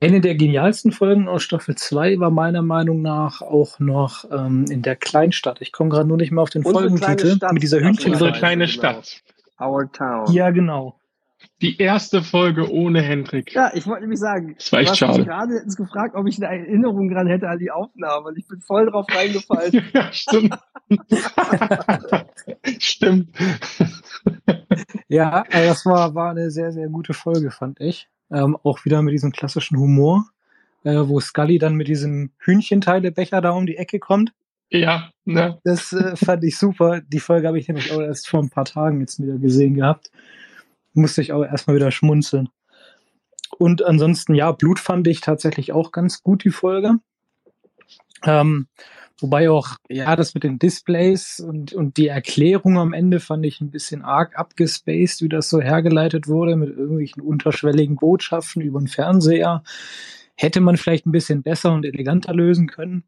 Eine der genialsten Folgen aus Staffel 2 war meiner Meinung nach auch noch ähm, in der Kleinstadt. Ich komme gerade nur nicht mehr auf den Unsere Folgentitel. Mit dieser Unsere Unsere Hühnchen. kleine. Stadt. Our Town. Ja, genau. Die erste Folge ohne Hendrik. Ja, ich wollte nämlich sagen, Das war echt schade. gerade jetzt gefragt, ob ich eine Erinnerung dran hätte an die Aufnahme und ich bin voll drauf reingefallen. *laughs* Ja, stimmt. *laughs* stimmt. Ja, also das war, war eine sehr, sehr gute Folge, fand ich. Ähm, auch wieder mit diesem klassischen Humor, äh, wo Scully dann mit diesem Hühnchenteilebecher da um die Ecke kommt. Ja, ne? Das äh, fand ich super. Die Folge habe ich nämlich auch erst vor ein paar Tagen jetzt wieder gesehen gehabt. Musste ich auch erstmal wieder schmunzeln. Und ansonsten, ja, Blut fand ich tatsächlich auch ganz gut, die Folge. Ähm, wobei auch, ja, das mit den Displays und, und die Erklärung am Ende fand ich ein bisschen arg abgespaced, wie das so hergeleitet wurde, mit irgendwelchen unterschwelligen Botschaften über den Fernseher. Hätte man vielleicht ein bisschen besser und eleganter lösen können.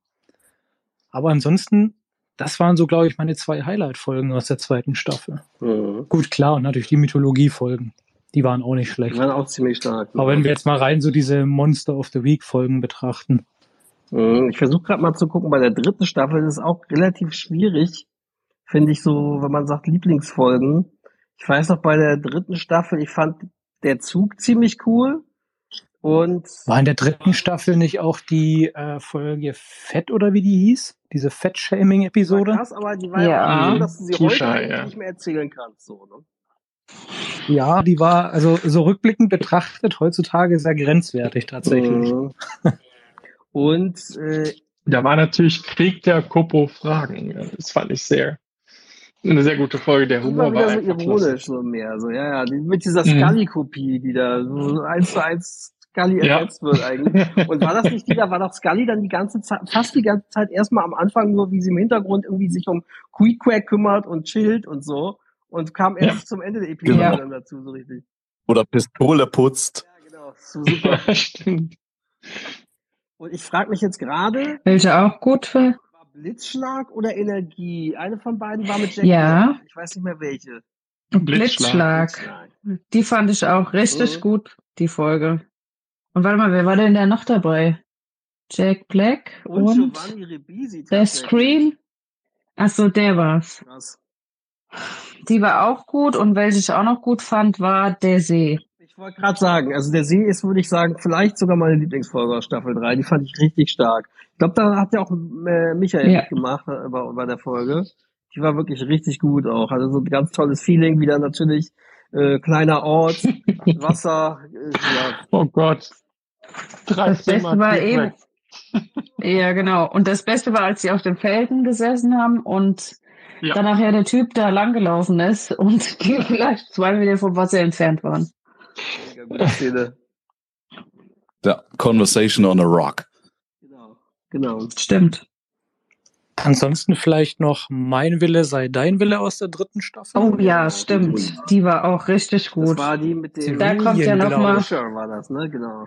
Aber ansonsten, das waren so, glaube ich, meine zwei Highlight-Folgen aus der zweiten Staffel. Mhm. Gut, klar, und natürlich die Mythologie-Folgen. Die waren auch nicht Die schlecht. waren auch ziemlich stark. Aber wenn wir jetzt mal rein so diese Monster of the Week-Folgen betrachten. Mhm, Ich versuche gerade mal zu gucken, bei der dritten Staffel ist es auch relativ schwierig, finde ich so, wenn man sagt Lieblingsfolgen. Ich weiß noch, bei der dritten Staffel, ich fand der Zug ziemlich cool. Und War in der dritten Staffel nicht auch die äh, Folge Fett oder wie die hieß? Diese Fett-Shaming-Episode? krass, aber die war Ja. ja so, dass du sie Tusha, heute eigentlich ja. nicht mehr erzählen kannst. So, ne? Ja, die war, also so rückblickend betrachtet, heutzutage sehr grenzwertig tatsächlich. Mhm. *laughs* Und äh, Da war natürlich Krieg der Kopo Fragen. Das fand ich sehr, eine sehr gute Folge. Der war Humor war wieder so einfach ironisch, so mehr. So, ja, ja, mit dieser Mhm. Scully-Kopie, die da so eins zu eins Scully Ja. ersetzt wird eigentlich. Und war das nicht die, da war doch Scully dann die ganze Zeit, fast die ganze Zeit erstmal am Anfang nur, wie sie im Hintergrund irgendwie sich um Queequeg kümmert und chillt und so. Und kam erst Ja. zum Ende der Episode Genau. dann dazu, so richtig. Oder Pistole putzt. Ja, genau. So super. Ja, *laughs* stimmt. Und ich frage mich jetzt gerade, Welche auch gut war. war Blitzschlag oder Energie? Eine von beiden war mit Jack Ja. Black. Ich weiß nicht mehr welche. Blitzschlag. Blitzschlag. Die fand ich auch richtig Mhm. gut, die Folge. Und warte mal, wer war denn da noch dabei? Jack Black Und, und, Giovanni Ribisi der. Screen? Ach so, der war's. Krass. Die war auch gut und welche ich auch noch gut fand, war der See. Ich wollte gerade sagen, also der See ist, würde ich sagen, vielleicht sogar meine Lieblingsfolge aus Staffel 3. Die fand ich richtig stark. Ich glaube, da hat ja auch äh, Michael Ja. mitgemacht äh, bei, bei der Folge. Die war wirklich richtig gut auch. Hatte so ein ganz tolles Feeling, wieder natürlich äh, kleiner Ort, *laughs* Wasser, äh, ja, Oh Gott. Drei Das Beste war eben, *laughs* ja genau, und das Beste war, als sie auf den Felden gesessen haben und Ja. dann nachher der Typ da langgelaufen ist und *laughs* die vielleicht zwei Meter vom Wasser entfernt waren. Mega gute Szene. Der Conversation on a Rock. Genau, genau. Stimmt. Ansonsten vielleicht noch Mein Wille sei dein Wille aus der dritten Staffel. Oh ja, stimmt. Die war auch richtig Das gut. war die mit dem Da kommt ja noch mal. War das, ne? Genau.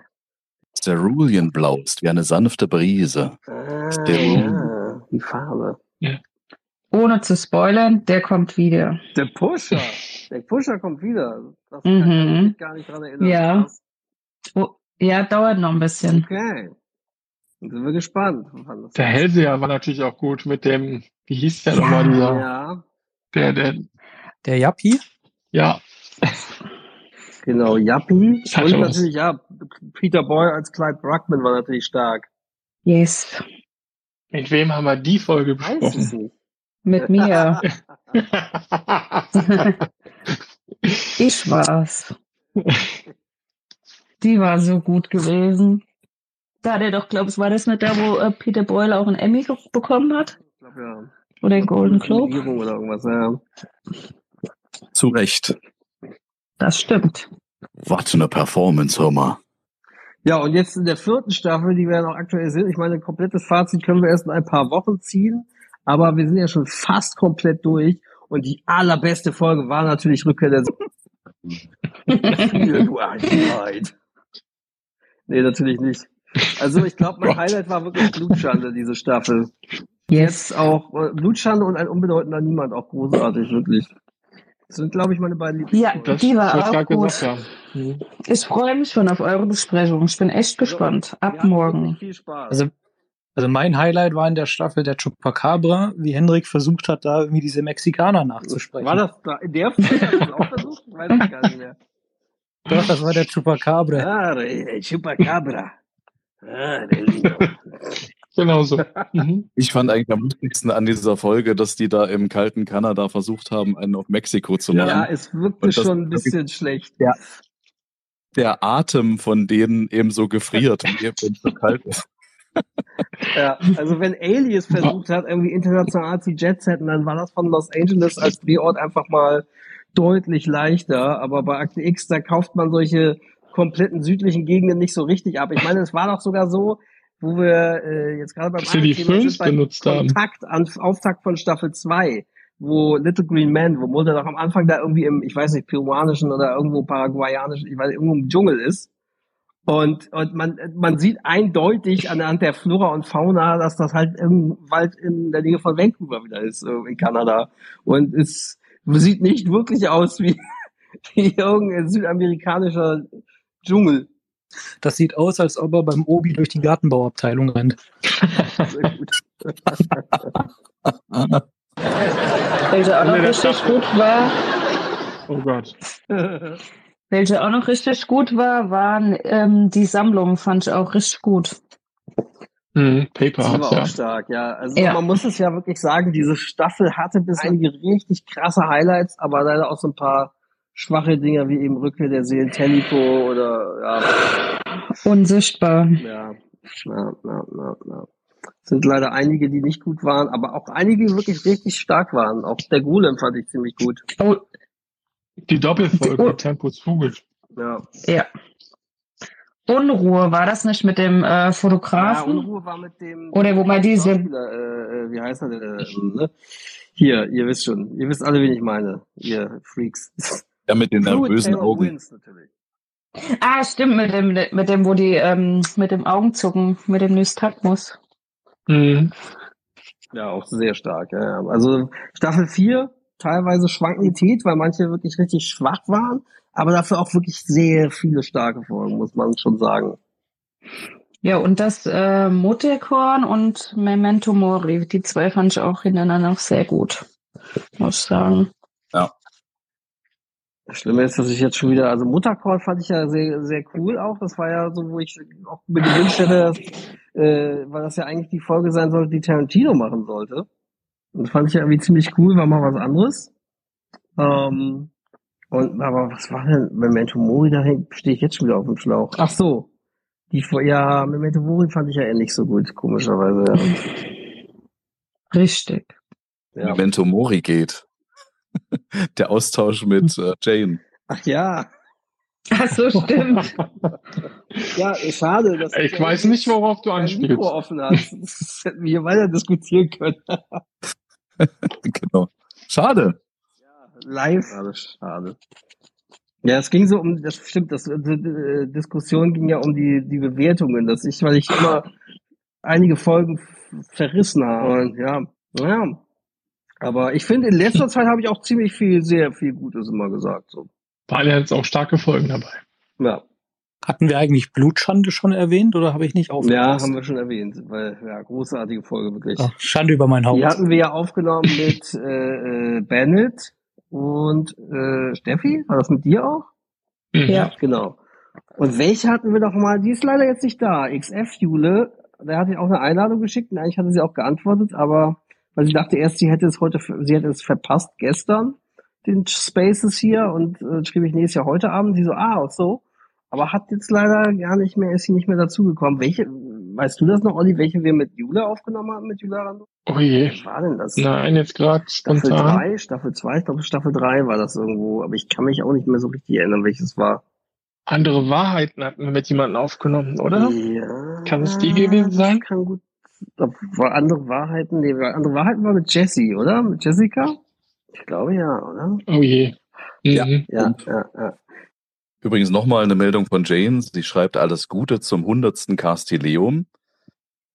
Cerulean blaust wie eine sanfte Brise. Ah, Der- ja, die Farbe. Ohne zu spoilern, der kommt wieder. Der Pusher. *laughs* Der Pusher kommt wieder. Das Mhm. kann ich mich gar nicht dran erinnern. Ja. Oh, ja, dauert noch ein bisschen. Okay. Dann sind wir gespannt. Der. Hellseher war natürlich auch gut mit dem, wie hieß der nochmal, dieser, Ja, der, der, Der Yappi? ja, genau. Yappi. Das Und natürlich, ja, Peter Boy als Clyde Bruckman war natürlich stark. Yes. mit wem haben wir die Folge besprochen? Mit *laughs* mir. *laughs* ich war's. Die war so gut gewesen. Da hat er doch, glaube ich, war das nicht da, wo äh, Peter Boyle auch einen Emmy bekommen hat? Ich glaube, ja. Oder den Golden Globe? Oder irgendwas, ja. Zu Recht. Das stimmt. Was eine Performance, hör mal. Ja, und jetzt in der vierten Staffel, die wir ja noch aktuell sind, ich meine, ein komplettes Fazit können wir erst in ein paar Wochen ziehen, aber wir sind ja schon fast komplett durch. Und die allerbeste Folge war natürlich Rückkehr der Viel, *laughs* Einheit. Nee, natürlich nicht. Also ich glaube, mein Highlight war wirklich Blutschande, diese Staffel. Jetzt auch äh, Blutschande und ein unbedeutender Niemand, auch großartig, wirklich. Das sind, glaube ich, meine beiden Ja, Lieblingsfolgen. die war auch gut. gesagt. Mhm. Ich freue mich schon auf eure Besprechung. Ich bin echt gespannt. Ab morgen. Viel Spaß. Also, also mein Highlight war in der Staffel der Chupacabra, wie Hendrik versucht hat, da irgendwie diese Mexikaner nachzusprechen. War das da in der Folge? Auch versucht? *laughs* Weiß ich gar nicht mehr. Doch, das war der Chupacabra. Ah, der Chupacabra. Ah, der. Genau so. *laughs* Mhm. Ich fand eigentlich am lustigsten an dieser Folge, dass die da im kalten Kanada versucht haben, einen auf Mexiko zu machen. Ja, es wirkte schon ein bisschen schlecht. Ja. Der Atem von denen eben so gefriert, wenn es so kalt ist. Ja, also wenn Alias versucht hat, irgendwie international zu jetsetten, dann war das von Los Angeles als Drehort einfach mal deutlich leichter. Aber bei Akte X, da kauft man solche kompletten südlichen Gegenden nicht so richtig ab. Ich meine, es war doch sogar so, wo wir äh, jetzt gerade beim sind, bei benutzt haben. Kontakt, an, Auftakt von Staffel 2, wo Little Green Man, wo Mutter doch am Anfang da irgendwie im, ich weiß nicht, peruanischen oder irgendwo paraguayanischen, ich weiß, irgendwo im Dschungel ist. Und, und man, man sieht eindeutig anhand der Flora und Fauna, dass das halt im Wald in der Nähe von Vancouver wieder ist, in Kanada. Und es sieht nicht wirklich aus wie, *laughs* wie irgendein südamerikanischer Dschungel. Das sieht aus, als ob er beim Obi durch die Gartenbauabteilung rennt. Sehr gut. Welche auch noch richtig gut war, Oh Gott. *laughs* welche auch noch richtig gut war, waren ähm, die Sammlungen, fand ich auch richtig gut. Mhm. Paper Das war hat's auch ja. stark, ja. Also Ja. man muss es ja wirklich sagen, diese Staffel hatte bis einige richtig krasse Highlights, aber leider auch so ein paar schwache Dinger wie eben Rückkehr der Seelen Tellico oder ja, Unsichtbar. ja, ja, ja, ja, ja. Sind leider einige, die nicht gut waren, aber auch einige, die wirklich richtig stark waren. Auch der Golem fand ich ziemlich gut. Oh, Die Doppelfolge Oh. Tempus Fugit. Ja. ja. Unruhe, war das nicht mit dem äh, Ja, Fotografen? Unruhe war mit dem Oder wo man diese- äh, äh, wie heißt er denn? Äh, ne? Hier, ihr wisst schon. Ihr wisst alle, wen ich meine. Ihr Freaks. Ja, mit den nervösen Augen. Wins natürlich. Ah, stimmt, mit dem, mit dem, wo die, ähm, mit dem Augenzucken, mit dem Nystagmus. Mhm. Ja, auch sehr stark. Ja. ja. Also Staffel 4, teilweise Schwankität, weil manche wirklich richtig schwach waren, aber dafür auch wirklich sehr viele starke Folgen, muss man schon sagen. Ja, und das äh, Mutterkorn und Memento Mori, die zwei fand ich auch hintereinander noch sehr gut, muss ich sagen. Das Schlimme ist, dass ich jetzt schon wieder, also Mutterkorn fand ich ja sehr, sehr cool auch. Das war ja so, wo ich auch mir gewünscht hätte, dass, äh, weil das ja eigentlich die Folge sein sollte, die Tarantino machen sollte. Und das fand ich ja irgendwie ziemlich cool, war mal was anderes. Ähm, und, aber was war denn, Memento Mori, da stehe ich jetzt schon wieder auf dem Schlauch. Ach so. Die, ja, Memento Mori fand ich ja eher nicht so gut, komischerweise. Richtig. Ja. ja. Memento Mori geht. *laughs* Der Austausch mit äh, Jane. Ach ja. Ach so, stimmt. Ja, schade, dass Ich du weiß nicht, worauf du anspielst. Mikro offen hast. Das hätten wir hier weiter diskutieren können. *laughs* genau. Schade. Live. Schade, schade. Ja, es ging so um, das stimmt, das, die, die Diskussion ging ja um die, die Bewertungen, dass ich, weil ich immer einige Folgen verrissen habe. Und ja, ja. Aber ich finde, in letzter Zeit habe ich auch ziemlich viel, sehr viel Gutes immer gesagt. So. Waren ja jetzt auch starke Folgen dabei. Ja. Hatten wir eigentlich Blutschande schon erwähnt oder habe ich nicht ja, aufgepasst? haben wir schon erwähnt, weil, ja, großartige Folge, wirklich. Ach, Schande über mein Haupt. Die hatten wir ja aufgenommen mit *laughs* äh, äh, Bennett und äh, Steffi. War das mit dir auch? Mhm. Ja. Genau. Und welche hatten wir doch mal? Die ist leider jetzt nicht da. XF Jule, der hat ja auch eine Einladung geschickt und eigentlich hatte sie auch geantwortet, aber weil sie dachte erst, sie hätte es heute, sie hätte es verpasst gestern, den Spaces hier und äh, schrieb ich, nee, ist ja heute Abend. Sie so, ah, so. aber hat jetzt leider gar nicht mehr, ist sie nicht mehr dazugekommen. Welche, weißt du das noch, Olli, welche wir mit Jule aufgenommen haben, mit Jula Rando? Oh je. Was war denn das? Nein, jetzt gerade Staffel spontan. 3, Staffel 2, ich glaube Staffel 3 war das irgendwo, aber ich kann mich auch nicht mehr so richtig erinnern, welches war. Andere Wahrheiten hatten wir mit jemandem aufgenommen, oder? Ja. Kann es die gewesen sein? Kann gut. War andere Wahrheiten, nee, andere Wahrheiten war mit Jessie, oder? Mit Jessica? Ich glaube ja, oder? Oh je. Ja. Mhm. Ja, ja, ja. Übrigens nochmal eine Meldung von Jane. Sie schreibt alles Gute zum 100. Castileum.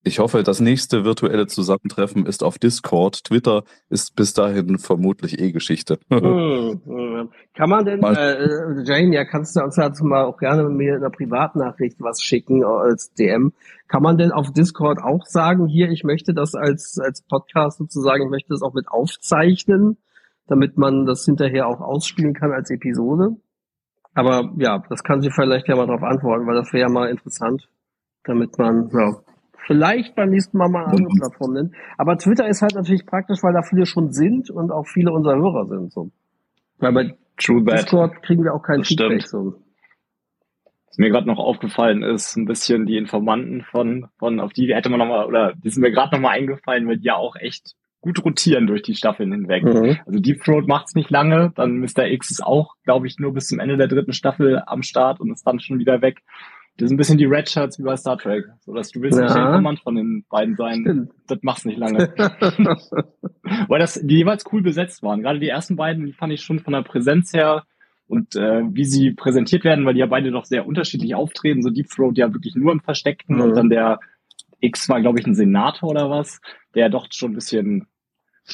Ich hoffe, das nächste virtuelle Zusammentreffen ist auf Discord. Twitter ist bis dahin vermutlich eh Geschichte. *laughs* Hm, hm. Kann man denn, äh, Jane, ja, kannst du uns dazu mal auch gerne mir in einer Privatnachricht was schicken als DM. Kann man denn auf Discord auch sagen, hier, ich möchte das als, als Podcast sozusagen, ich möchte das auch mit aufzeichnen, damit man das hinterher auch ausspielen kann als Episode? Aber ja, das kann sie vielleicht ja mal darauf antworten, weil das wäre ja mal interessant, damit man, ja, vielleicht beim nächsten Mal mal eine andere Plattform nimmt. Aber Twitter ist halt natürlich praktisch, weil da viele schon sind und auch viele unserer Hörer sind, so. Weil bei True. Discord kriegen wir auch kein Das Feedback, stimmt. so. Was mir gerade noch aufgefallen ist, ein bisschen die Informanten von, von auf die hätte man nochmal, oder die sind mir gerade nochmal eingefallen, weil die ja auch echt gut rotieren durch die Staffeln hinweg. Mhm. Also Deep Throat macht's nicht lange, dann Mr. X ist auch, glaube ich, nur bis zum Ende der dritten Staffel am Start und ist dann schon wieder weg. Das ist ein bisschen die Red Shirts wie bei Star Trek. So dass du willst nicht der Ja. Informant von den beiden sein. Stimmt. Das macht's nicht lange. *laughs* *laughs* Weil das die jeweils cool besetzt waren. Gerade die ersten beiden, die fand ich schon von der Präsenz her und äh, wie sie präsentiert werden, weil die ja beide doch sehr unterschiedlich auftreten. So Deep Throat ja wirklich nur im Versteckten Mhm. und dann der X war, glaube ich, ein Senator oder was, der doch schon ein bisschen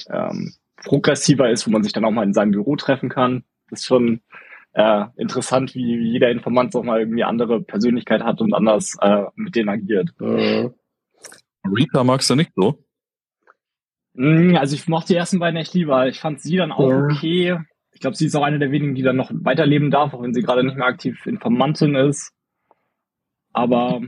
ähm, progressiver ist, wo man sich dann auch mal in seinem Büro treffen kann. Das ist schon äh, interessant, wie, wie jeder Informant auch mal irgendwie andere Persönlichkeit hat und anders äh, mit denen agiert. Rita magst du nicht so? Mm, Also ich mochte die ersten beiden echt lieber. Ich fand sie dann auch okay. Ich glaube, sie ist auch eine der wenigen, die dann noch weiterleben darf, auch wenn sie gerade nicht mehr aktiv Informantin ist. Aber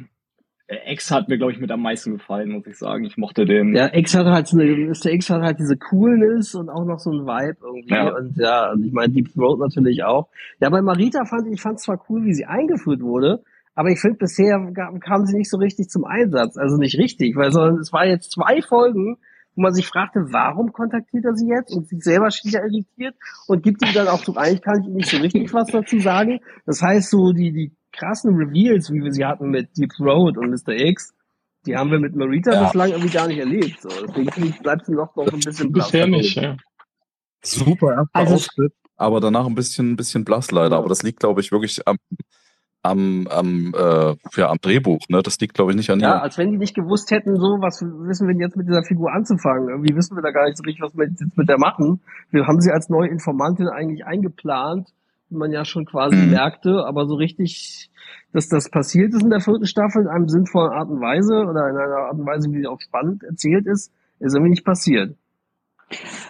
äh, Ex hat mir, glaube ich, mit am meisten gefallen, muss ich sagen. Ich mochte den. Ja, X hat halt eine, Mr. X hat halt diese Coolness und auch noch so ein Vibe irgendwie. Ja. Und ja, und ich meine, Deep Throat natürlich auch. Ja, bei Marita fand ich, ich fand zwar cool, wie sie eingeführt wurde, aber ich finde, bisher kam sie nicht so richtig zum Einsatz. Also nicht richtig, weil sondern es war jetzt zwei Folgen, wo man sich fragte, warum kontaktiert er sie jetzt? Und sich selber schien ja irritiert und gibt ihm dann auch so, eigentlich kann ich ihm nicht so richtig was dazu sagen. Das heißt, so die, die krassen Reveals, wie wir sie hatten mit Deep Throat und Mr. X, die haben wir mit Marita Ja. bislang irgendwie gar nicht erlebt. So. Deswegen bleibt sie noch, noch ein bisschen blass. Bisher nicht, ja. Super erster Also- Auftritt, aber danach ein bisschen, ein bisschen blass leider. Aber das liegt, glaube ich, wirklich am, am, am, äh, ja, am Drehbuch. Ne? Das liegt, glaube ich, nicht an Ja, ihr. als wenn die nicht gewusst hätten, so, was wissen wir denn jetzt mit dieser Figur anzufangen? Irgendwie wissen wir da gar nicht so richtig, was wir jetzt mit der machen. Wir haben sie als neue Informantin eigentlich eingeplant, man ja schon quasi Mhm. merkte, aber so richtig, dass das passiert ist in der vierten Staffel in einem sinnvollen Art und Weise oder in einer Art und Weise, wie sie auch spannend erzählt ist, ist irgendwie nicht passiert.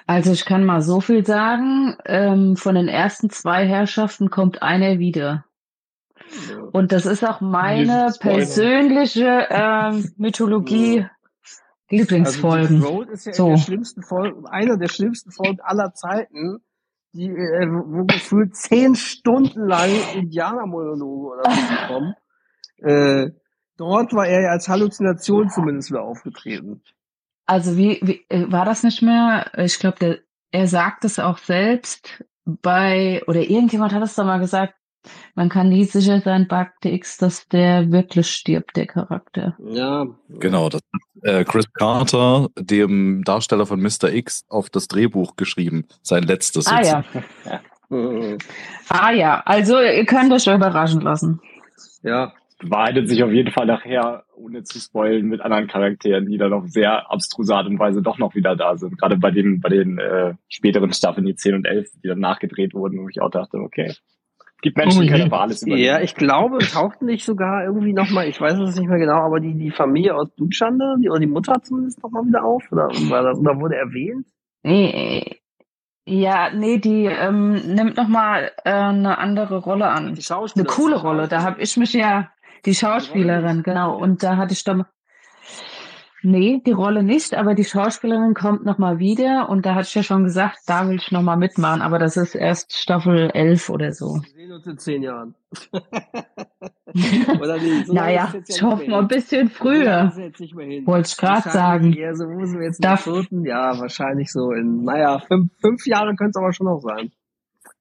Also ich kann mal so viel sagen, ähm, von den ersten zwei Herrschaften kommt einer wieder. Und das ist auch meine persönliche ähm, *laughs* Mythologie Lieblingsfolgen. Also Road ist ja So. der schlimmsten Folge, einer der schlimmsten Folgen aller Zeiten, die, äh, wo gefühlt zehn Stunden lang Indianermonologe oder so *laughs* kommen. Äh, dort war er ja als Halluzination zumindest wieder aufgetreten. Also wie, wie äh, war das nicht mehr? Ich glaube, er sagt es auch selbst bei oder irgendjemand hat es doch mal gesagt. Man kann nie sicher sein, bei Akte X, dass der wirklich stirbt, der Charakter. Ja. Genau, das hat äh, Chris Carter, dem Darsteller von Mr. X, auf das Drehbuch geschrieben. Sein letztes. Ah ja. Ah ja, also ihr könnt euch überraschen lassen. Ja. Bewahrheitet sich auf jeden Fall nachher, ohne zu spoilen, mit anderen Charakteren, die dann auf sehr abstruse Art und Weise doch noch wieder da sind. Gerade bei den, bei den äh, späteren Staffeln, die 10 und 11, die dann nachgedreht wurden, wo ich auch dachte, okay. Gibt Menschen, die können aber alles. Ja, ich glaube, tauchten nicht sogar irgendwie nochmal, ich weiß es nicht mehr genau, aber die, die Familie aus Dutschande, die, oder die Mutter zumindest nochmal wieder auf? Oder, war das, oder wurde erwähnt? Nee, ja, nee, die ähm, nimmt nochmal äh, eine andere Rolle an. Die Eine coole Rolle. Da habe ich mich ja, die Schauspielerin, genau. Und da hatte ich dann, nee, die Rolle nicht, aber die Schauspielerin kommt nochmal wieder. Und da hatte ich ja schon gesagt, da will ich nochmal mitmachen. Aber das ist erst Staffel 11 oder so. Wir sehen uns in zehn Jahren. *laughs* Oder nee, so naja, ja ich hoffe mal ein bisschen früher. Wollte ich gerade sagen. Eher so, sind wir jetzt der vierten? Ja, wahrscheinlich so in, naja, fünf, fünf Jahre könnte es aber schon noch sein.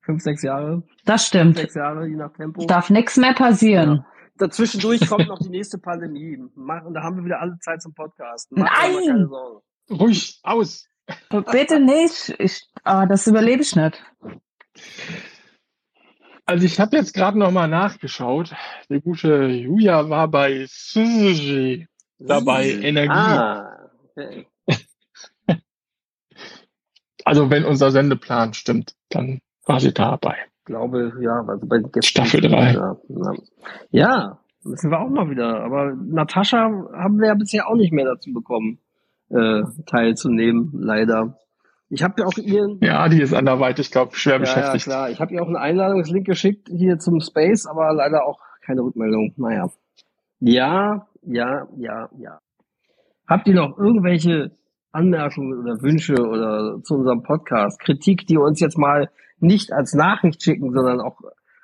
Fünf, sechs Jahre. Das Fünf, stimmt. sechs Jahre, je nach Tempo. Darf nichts mehr passieren. Dazwischendurch kommt noch die nächste Pandemie. Und da haben wir wieder alle Zeit zum Podcasten. Nein! Ruhig, aus. Bitte nicht. Ich, ah, das überlebe ich nicht. Also ich habe jetzt gerade noch mal nachgeschaut. Die gute Julia war bei Syzygy dabei, Energie. Ah, okay. *laughs* Also wenn unser Sendeplan stimmt, dann war sie dabei. Ich glaube, ja, also bei gestern. Staffel drei. Ja, ja. ja, müssen wir auch mal wieder. Aber Natascha haben wir ja bisher auch nicht mehr dazu bekommen, äh, teilzunehmen, leider. Ich habe ja auch ihren. Ja, die ist anderweitig, glaube ich, schwer Ja, ja, beschäftigt. klar. Ich habe ihr auch einen Einladungslink geschickt hier zum Space, aber leider auch keine Rückmeldung. Naja. Ja, ja, ja, ja. Habt ihr noch irgendwelche Anmerkungen oder Wünsche oder zu unserem Podcast? Kritik, die uns jetzt mal nicht als Nachricht schicken, sondern auch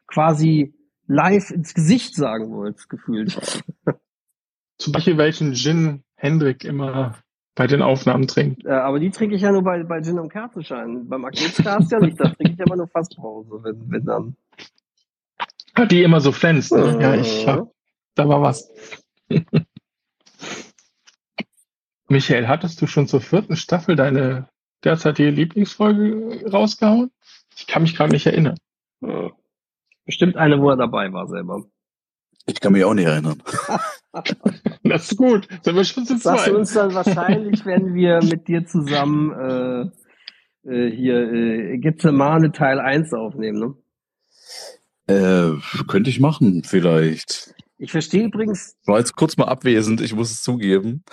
quasi live ins Gesicht sagen wollt, gefühlt. *laughs* Zum Beispiel welchen Gin Hendrik immer bei den Aufnahmen trinkt. Äh, aber die trinke ich ja nur bei, bei Gin und Kerzenschein. Beim Agnescast ja nicht. Da trinke ich aber nur Fastpause, wenn, wenn dann. Hat die immer so flänzt. Ne? Ja, ich hab, da war was. *laughs* Michael, hattest du schon zur vierten Staffel deine derzeitige Lieblingsfolge rausgehauen? Ich kann mich gerade nicht erinnern. Ja. Bestimmt eine, wo er dabei war selber. Ich kann mich auch nicht erinnern. *laughs* Das ist gut. Sind wir schon zu Das sagst du zweit. uns dann wahrscheinlich, wenn wir mit dir zusammen äh, äh, hier äh, Gethsemane Teil 1 aufnehmen. Ne? Äh, könnte ich machen, vielleicht. Ich verstehe übrigens, Ich war jetzt kurz mal abwesend, ich muss es zugeben.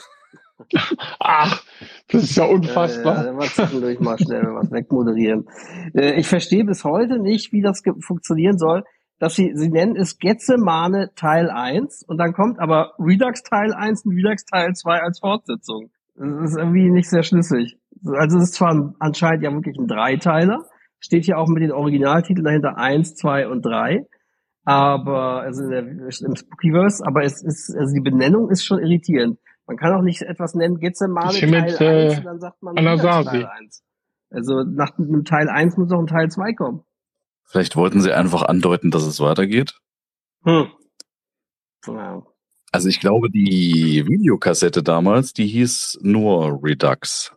Ach, das ist ja äh, unfassbar. ja, mal zwischendurch mal schnell was wegmoderieren. Äh, ich verstehe bis heute nicht, wie das funktionieren soll, dass sie, sie nennen es Gethsemane Teil 1 und dann kommt aber Redux Teil 1 und Redux Teil 2 als Fortsetzung. Das ist irgendwie nicht sehr schlüssig. Also es ist zwar ein- anscheinend ja wirklich ein Dreiteiler, steht hier auch mit den Originaltiteln dahinter 1, 2 und 3, aber also der, im Spookyverse, aber es ist, also die Benennung ist schon irritierend. Man kann auch nicht etwas nennen Gethsemane Teil mit, 1 äh, und dann sagt man Teil 1. Also nach einem Teil 1 muss auch ein Teil 2 kommen. Vielleicht wollten sie einfach andeuten, dass es weitergeht. Hm. Ja. Also ich glaube, die Videokassette damals, die hieß nur Redux.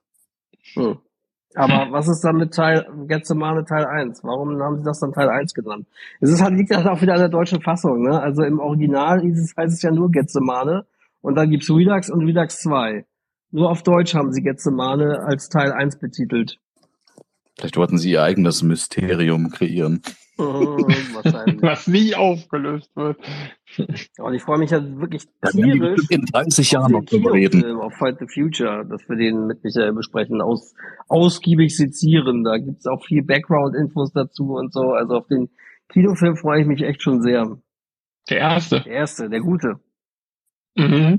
Hm. Aber was ist dann mit Teil Gethsemane Teil 1? Warum haben sie das dann Teil 1 genannt? Es ist halt, liegt halt auch wieder an der deutschen Fassung, ne? Also im Original hieß es, heißt es ja nur Gethsemane und dann gibt's Redux und Redux 2. Nur auf Deutsch haben sie Gethsemane als Teil 1 betitelt. Vielleicht wollten sie ihr eigenes Mysterium kreieren. *laughs* Wahrscheinlich. Was nie aufgelöst wird. *laughs* Und ich freue mich ja wirklich werden die tierisch in 30 auf Jahren noch drüber reden. Kinofilm, auf Fight the Future, dass wir den mit Michael besprechen, aus, ausgiebig sezieren. Da gibt's auch viel Background-Infos dazu und so. Also auf den Kinofilm freue ich mich echt schon sehr. Der erste. Der erste, der gute. Mhm.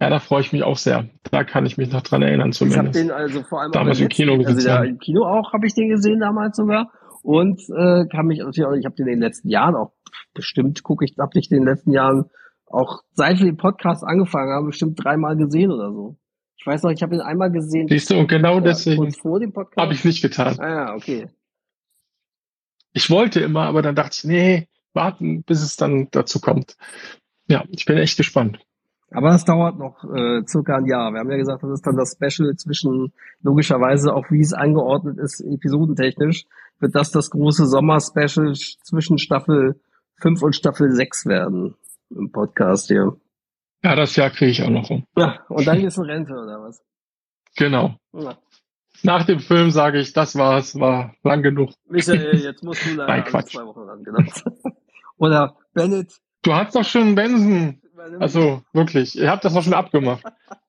Ja, da freue ich mich auch sehr. Da kann ich mich noch dran erinnern Ich habe zumindest. den also vor allem Damals auch im Kino also gesehen. ja, im Kino auch habe ich den gesehen damals sogar und äh, kann mich natürlich auch, ich habe den in den letzten Jahren auch bestimmt gucke ich, habe ich den in den letzten Jahren auch seit wir den Podcast angefangen haben bestimmt dreimal gesehen oder so. Ich weiß noch, ich habe ihn einmal gesehen. Siehst du, und genau ja, deswegen habe ich nicht getan. Ah ja, okay. Ich wollte immer, aber dann dachte ich, nee, warten, bis es dann dazu kommt. Ja, ich bin echt gespannt. Aber es dauert noch äh, circa ein Jahr. Wir haben ja gesagt, das ist dann das Special zwischen, logischerweise auch wie es eingeordnet ist, episodentechnisch, wird das das große Sommer-Special zwischen Staffel 5 und Staffel 6 werden im Podcast hier. Ja, das Jahr kriege ich auch noch rum. Ja, und dann geht's in Rente oder was? Genau. Ja. Nach dem Film sage ich, das war's, war lang genug. Michael, *laughs* jetzt musst du leider Nein, Quatsch. zwei Wochen ran, genau. *laughs* Oder Bennett. Du hast doch schon Benson. Also wirklich, ihr habt das doch schon abgemacht.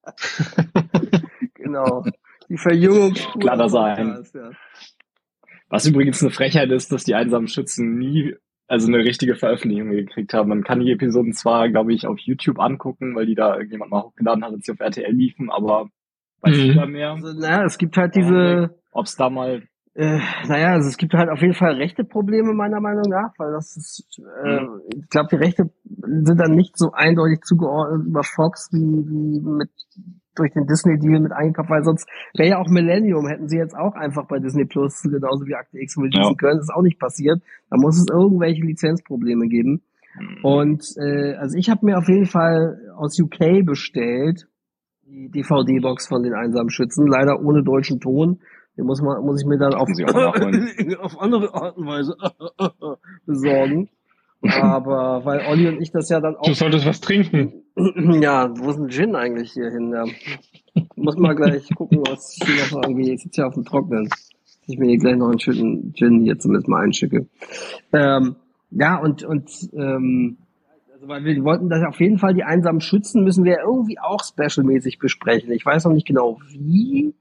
*laughs* Genau. Die Verjüngungskur. Klar, das im ein. Podcast, ja. Was übrigens eine Frechheit ist, dass die einsamen Schützen nie also eine richtige Veröffentlichung gekriegt haben. Man kann die Episoden zwar, glaube ich, auf YouTube angucken, weil die da irgendjemand mal hochgeladen hat, als sie auf RTL liefen, aber weiß Mhm. jeder mehr. Also, naja, es gibt halt diese, Ob es da mal Äh, naja, also es gibt halt auf jeden Fall rechte Probleme meiner Meinung nach, weil das ist, äh, ich glaube, die Rechte sind dann nicht so eindeutig zugeordnet über Fox wie, wie mit durch den Disney-Deal mit eingekauft, weil sonst wäre ja auch Millennium, hätten sie jetzt auch einfach bei Disney Plus genauso wie Akte X releasen Ja. können. Das ist auch nicht passiert. Da muss es irgendwelche Lizenzprobleme geben. Und äh, also ich habe mir auf jeden Fall aus UK bestellt, die DVD-Box von den einsamen Schützen, leider ohne deutschen Ton. Den muss man, muss ich mir dann auf, ich *laughs* auf andere Art und Weise *laughs* besorgen. Aber weil Olli und ich das ja dann auch. Du solltest was trinken. *clears throat* Ja, wo ist ein Gin eigentlich hier hin? Ja. Muss mal gleich gucken, was hier noch irgendwie. Ich sitze ja auf dem Trocknen. Dass ich mir hier gleich noch einen schönen Gin hier zumindest mal einschicke. Ähm, ja, und, und ähm, also weil wir wollten das auf jeden Fall die einsamen Schützen müssen wir irgendwie auch specialmäßig besprechen. Ich weiß noch nicht genau wie.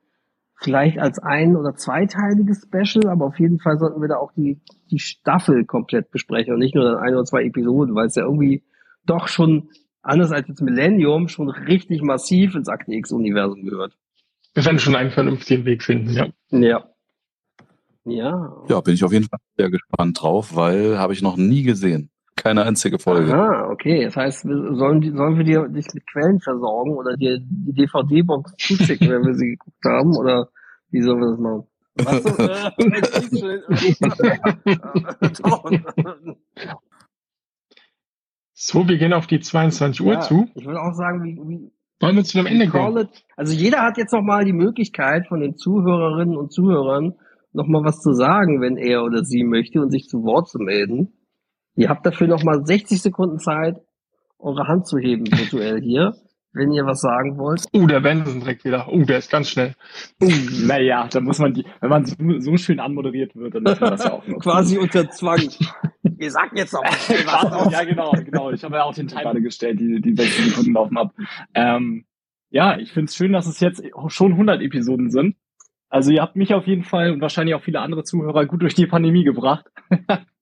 Vielleicht als ein- oder zweiteiliges Special, aber auf jeden Fall sollten wir da auch die, die Staffel komplett besprechen und nicht nur dann ein oder zwei Episoden, weil es ja irgendwie doch schon, anders als jetzt Millennium, schon richtig massiv ins Akte X-Universum gehört. Wir werden schon einen vernünftigen Weg finden, ja. Ja. Ja. Ja, bin ich auf jeden Fall sehr gespannt drauf, weil habe ich noch nie gesehen. Keine einzige Folge. Aha, okay. Das heißt, sollen, die- sollen wir dir, dich mit Quellen versorgen oder dir die DVD-Box zuschicken, wenn wir sie geguckt haben? Oder wie sollen wir das machen? Was *laughs* so, wir gehen auf die 22 Uhr ja, zu. Ich würde auch sagen, wie, wie Wollen wir zu dem Ende kommen? it, also jeder hat jetzt noch mal die Möglichkeit von den Zuhörerinnen und Zuhörern noch mal was zu sagen, wenn er oder sie möchte und sich zu Wort zu melden. Ihr habt dafür noch mal 60 Sekunden Zeit, eure Hand zu heben virtuell hier, wenn ihr was sagen wollt. Uh, der Benson direkt wieder. Uh, der ist ganz schnell. Naja, da muss man die, wenn man so, schön anmoderiert wird, dann muss man das ja auch nutzen. *laughs* Quasi unter Zwang. Wir sagen jetzt noch Warte, *laughs* ja, genau, genau. Ich habe ja auch den Timer gestellt, die, die 60 Sekunden laufen ab. Ähm, ja, ich finde es schön, dass es jetzt schon 100 Episoden sind. Also ihr habt mich auf jeden Fall und wahrscheinlich auch viele andere Zuhörer gut durch die Pandemie gebracht. *laughs*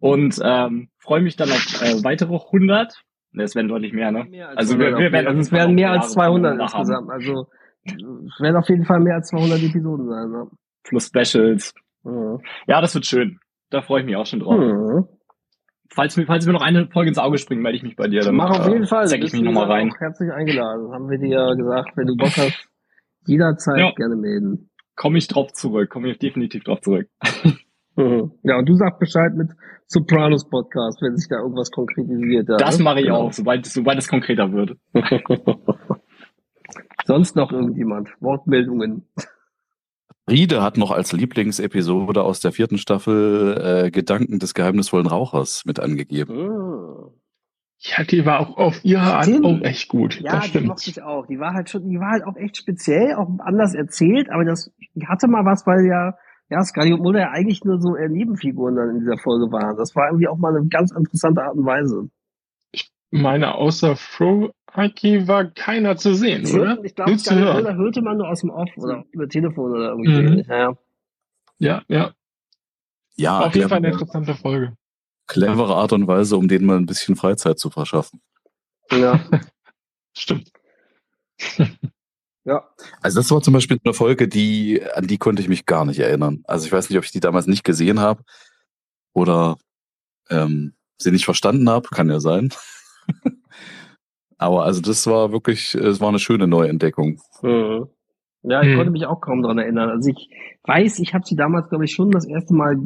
und ähm, freue mich dann auf äh, weitere 100. Ne, Es werden deutlich mehr, ne? Also wir, wir werden also es werden mehr als 200 insgesamt. Also es werden auf jeden Fall mehr als 200 Episoden sein. Ne? Plus Specials. Mhm. Ja, das wird schön. Da freue ich mich auch schon drauf. Mhm. Falls, mir, falls mir noch eine Folge ins Auge springt, melde ich mich bei dir. Dann Mach auf jeden Fall. Zeig Du ich mich nochmal rein. Auch herzlich eingeladen. Haben wir dir ja gesagt, wenn du Bock *laughs* hast, jederzeit Ja. gerne melden. Komme ich drauf zurück. Komme ich definitiv drauf zurück. *laughs* Mhm. Ja, und du sagst Bescheid mit Sopranos Podcast, wenn sich da irgendwas konkretisiert. Ja, Das ne? mache ich Genau. auch, sobald, sobald es konkreter wird. *laughs* Sonst noch irgendjemand? Wortmeldungen. Riede hat noch als Lieblingsepisode aus der vierten Staffel äh, Gedanken des geheimnisvollen Rauchers mit angegeben. Mhm. Ja, die war auch auf ihre Art auch echt gut. Ja, das die stimmt. mochte ich auch. Die war halt schon, die war halt auch echt speziell, auch anders erzählt, aber das, die hatte mal was, weil ja, ja, Scully und Mulder ja eigentlich nur so äh, Nebenfiguren dann in dieser Folge waren. Das war irgendwie auch mal eine ganz interessante Art und Weise. Meine, außer Fro Haki war keiner zu sehen, oder? Ich glaube, Scully und. Mulder hörte man nur aus dem Off oder über Telefon oder irgendwie. Mhm. Ja, ja. Ja, ja. Auf jeden Fall eine interessante Folge. clevere Art und Weise, um denen mal ein bisschen Freizeit zu verschaffen. ja. *laughs* Stimmt. *laughs* ja. Also das war zum Beispiel eine Folge, die an die konnte ich mich gar nicht erinnern. Also ich weiß nicht, ob ich die damals nicht gesehen habe oder ähm, sie nicht verstanden habe, kann ja sein. *laughs* Aber also das war wirklich, es war eine schöne Neuentdeckung. Mhm. Ja, ich Mhm. konnte mich auch kaum dran erinnern. Also ich weiß, ich habe sie damals, glaube ich, schon das erste Mal,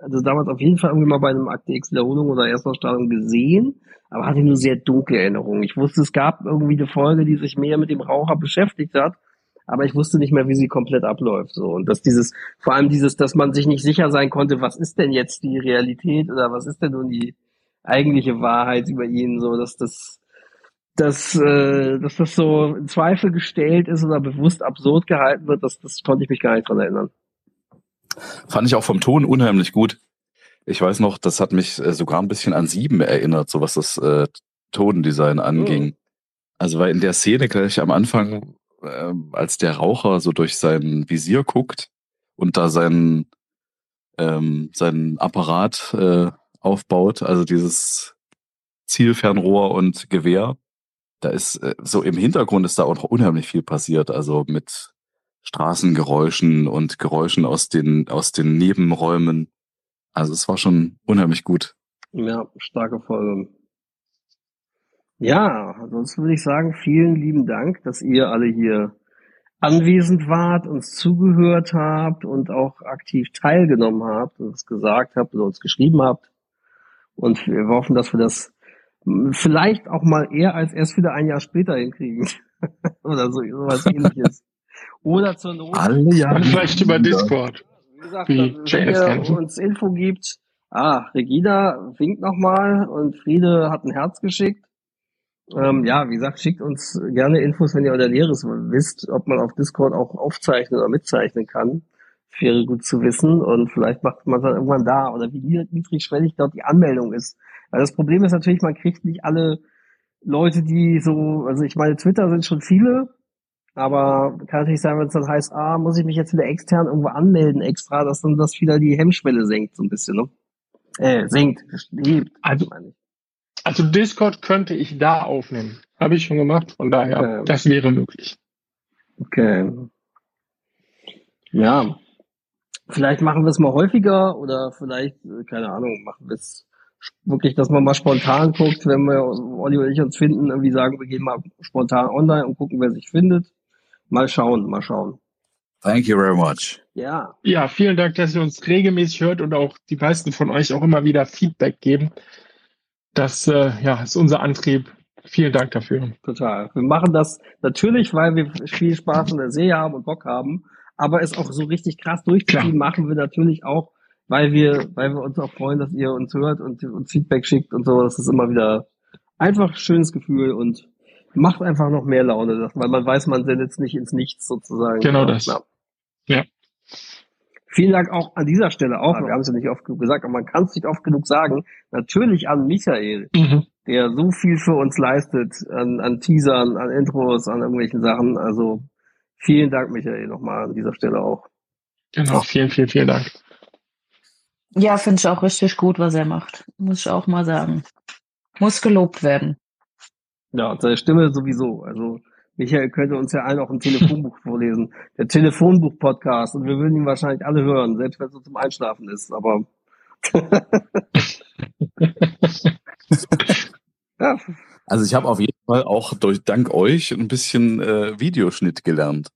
also damals auf jeden Fall irgendwie mal bei einem Akte X Wiederholung oder Erstausstrahlung gesehen, aber hatte nur sehr dunkle Erinnerungen. Ich wusste, es gab irgendwie eine Folge, die sich mehr mit dem Raucher beschäftigt hat, aber ich wusste nicht mehr, wie sie komplett abläuft. So und dass dieses, vor allem dieses, dass man sich nicht sicher sein konnte, was ist denn jetzt die Realität oder was ist denn nun die eigentliche Wahrheit über ihn, so dass das dass, äh, dass das so in Zweifel gestellt ist oder bewusst absurd gehalten wird, das, das konnte ich mich gar nicht dran erinnern. Fand ich auch vom Ton unheimlich gut. Ich weiß noch, das hat mich äh, sogar ein bisschen an Sieben erinnert, so was das äh, Tondesign anging. Also weil in der Szene gleich am Anfang, äh, als der Raucher so durch sein Visier guckt und da seinen, ähm, seinen Apparat äh, aufbaut, also dieses Zielfernrohr und Gewehr, da ist äh, so im Hintergrund ist da auch noch unheimlich viel passiert, also mit Straßengeräuschen und Geräuschen aus den, aus den Nebenräumen. Also es war schon unheimlich gut. Ja, starke Folge. Ja, ansonsten würde ich sagen, vielen lieben Dank, dass ihr alle hier anwesend wart, uns zugehört habt und auch aktiv teilgenommen habt, uns gesagt habt oder uns geschrieben habt. Und wir hoffen, dass wir das vielleicht auch mal eher als erst wieder ein Jahr später hinkriegen. *laughs* oder so, sowas *laughs* ähnliches. Oder zur Not. Alle Jahre vielleicht über Discord. Wie gesagt, Wie wenn ihr uns Info gibt, ah, Regina winkt nochmal und Friede hat ein Herz geschickt. Ähm, ja, wie gesagt, schickt uns gerne Infos, wenn ihr oder Näheres wisst, ob man auf Discord auch aufzeichnen oder mitzeichnen kann. Wäre gut zu wissen und vielleicht macht man es dann irgendwann da oder wie niedrigschwellig dort die Anmeldung ist. Weil das Problem ist natürlich, man kriegt nicht alle Leute, die so, also ich meine, Twitter sind schon viele, aber kann natürlich sein, wenn es dann heißt, ah, muss ich mich jetzt wieder extern irgendwo anmelden extra, dass dann das wieder die Hemmschwelle senkt so ein bisschen, ne? Äh, senkt, hebt, also, also Discord könnte ich da aufnehmen. Habe ich schon gemacht, von daher, okay. das wäre möglich. Okay. Ja. Vielleicht machen wir es mal häufiger oder vielleicht, äh, keine Ahnung, machen wir es wirklich, dass man mal spontan guckt, wenn wir Olli und ich uns finden, irgendwie sagen, wir gehen mal spontan online und gucken, wer sich findet. Mal schauen, mal schauen. Thank you very much. Ja. Ja, vielen Dank, dass ihr uns regelmäßig hört und auch die meisten von euch auch immer wieder Feedback geben. Das äh, ja, ist unser Antrieb. Vielen Dank dafür. Total. Wir machen das natürlich, weil wir viel Spaß in der Serie haben und Bock haben, aber es auch so richtig krass durchzuziehen machen wir natürlich auch, weil wir, weil wir uns auch freuen, dass ihr uns hört und uns Feedback schickt und so. Das ist immer wieder einfach ein schönes Gefühl und macht einfach noch mehr Laune, weil man weiß, man sendet es nicht ins Nichts sozusagen. Genau das. Ja. ja. Vielen Dank auch an dieser Stelle auch, wir haben es ja nicht oft genug gesagt, aber man kann es nicht oft genug sagen, natürlich an Michael, mhm. der so viel für uns leistet, an, an Teasern, an Intros, an irgendwelchen Sachen. Also vielen Dank, Michael, nochmal an dieser Stelle auch. Genau, vielen, vielen, vielen Dank. Ja, finde ich auch richtig gut, was er macht. Muss ich auch mal sagen. Muss gelobt werden. Ja, und seine Stimme sowieso. Also Michael könnte uns ja allen auch ein Telefonbuch *laughs* vorlesen. Der Telefonbuch-Podcast. Und wir würden ihn wahrscheinlich alle hören, selbst wenn es so zum Einschlafen ist. Aber *laughs* ja. Also ich habe auf jeden Fall auch durch dank euch ein bisschen äh, Videoschnitt gelernt.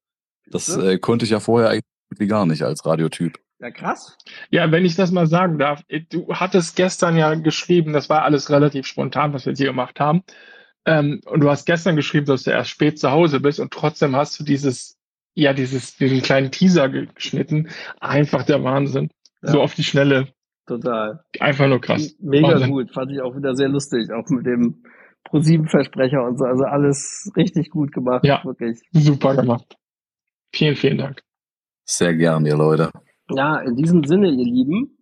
Das äh, konnte ich ja vorher eigentlich gar nicht als Radiotyp. Ja, krass. Ja, wenn ich das mal sagen darf, du hattest gestern ja geschrieben, das war alles relativ spontan, was wir jetzt hier gemacht haben. Ähm, und du hast gestern geschrieben, dass du erst spät zu Hause bist und trotzdem hast du dieses, ja, dieses, diesen kleinen Teaser geschnitten. Einfach der Wahnsinn. Ja. So auf die Schnelle. Total. Einfach nur krass. Mega Wahnsinn. gut. Fand ich auch wieder sehr lustig. Auch mit dem Pro-7-Versprecher und so. Also alles richtig gut gemacht. Ja. Wirklich. Super gemacht. Vielen, vielen Dank. Sehr gern, ihr Leute. Ja, in diesem Sinne, ihr Lieben,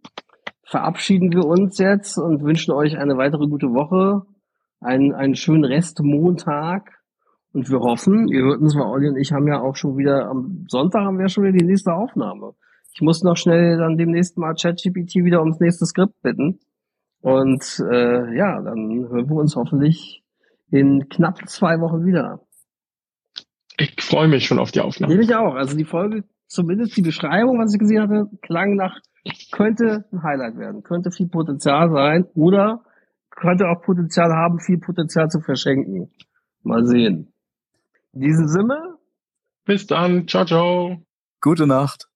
verabschieden wir uns jetzt und wünschen euch eine weitere gute Woche einen, einen schönen Restmontag. Und wir hoffen, ihr hört uns mal, Olli und ich haben ja auch schon wieder, am Sonntag haben wir schon wieder die nächste Aufnahme. Ich muss noch schnell dann demnächst mal ChatGPT wieder ums nächste Skript bitten. Und äh, ja, dann hören wir uns hoffentlich in knapp zwei Wochen wieder. Ich freue mich schon auf die Aufnahme. Ich auch. Also die Folge, zumindest die Beschreibung, was ich gesehen hatte, klang nach, könnte ein Highlight werden, könnte viel Potenzial sein oder könnte auch Potenzial haben, viel Potenzial zu verschenken. Mal sehen. In diesem Sinne. Bis dann. Ciao, ciao. Gute Nacht.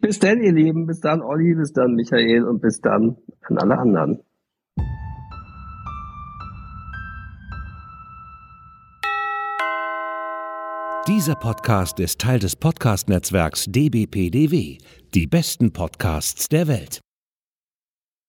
Bis dann, ihr Lieben. Bis dann, Olli. Bis dann, Michael. Und bis dann an alle anderen. Dieser Podcast ist Teil des Podcast-Netzwerks dbpdw. Die besten Podcasts der Welt.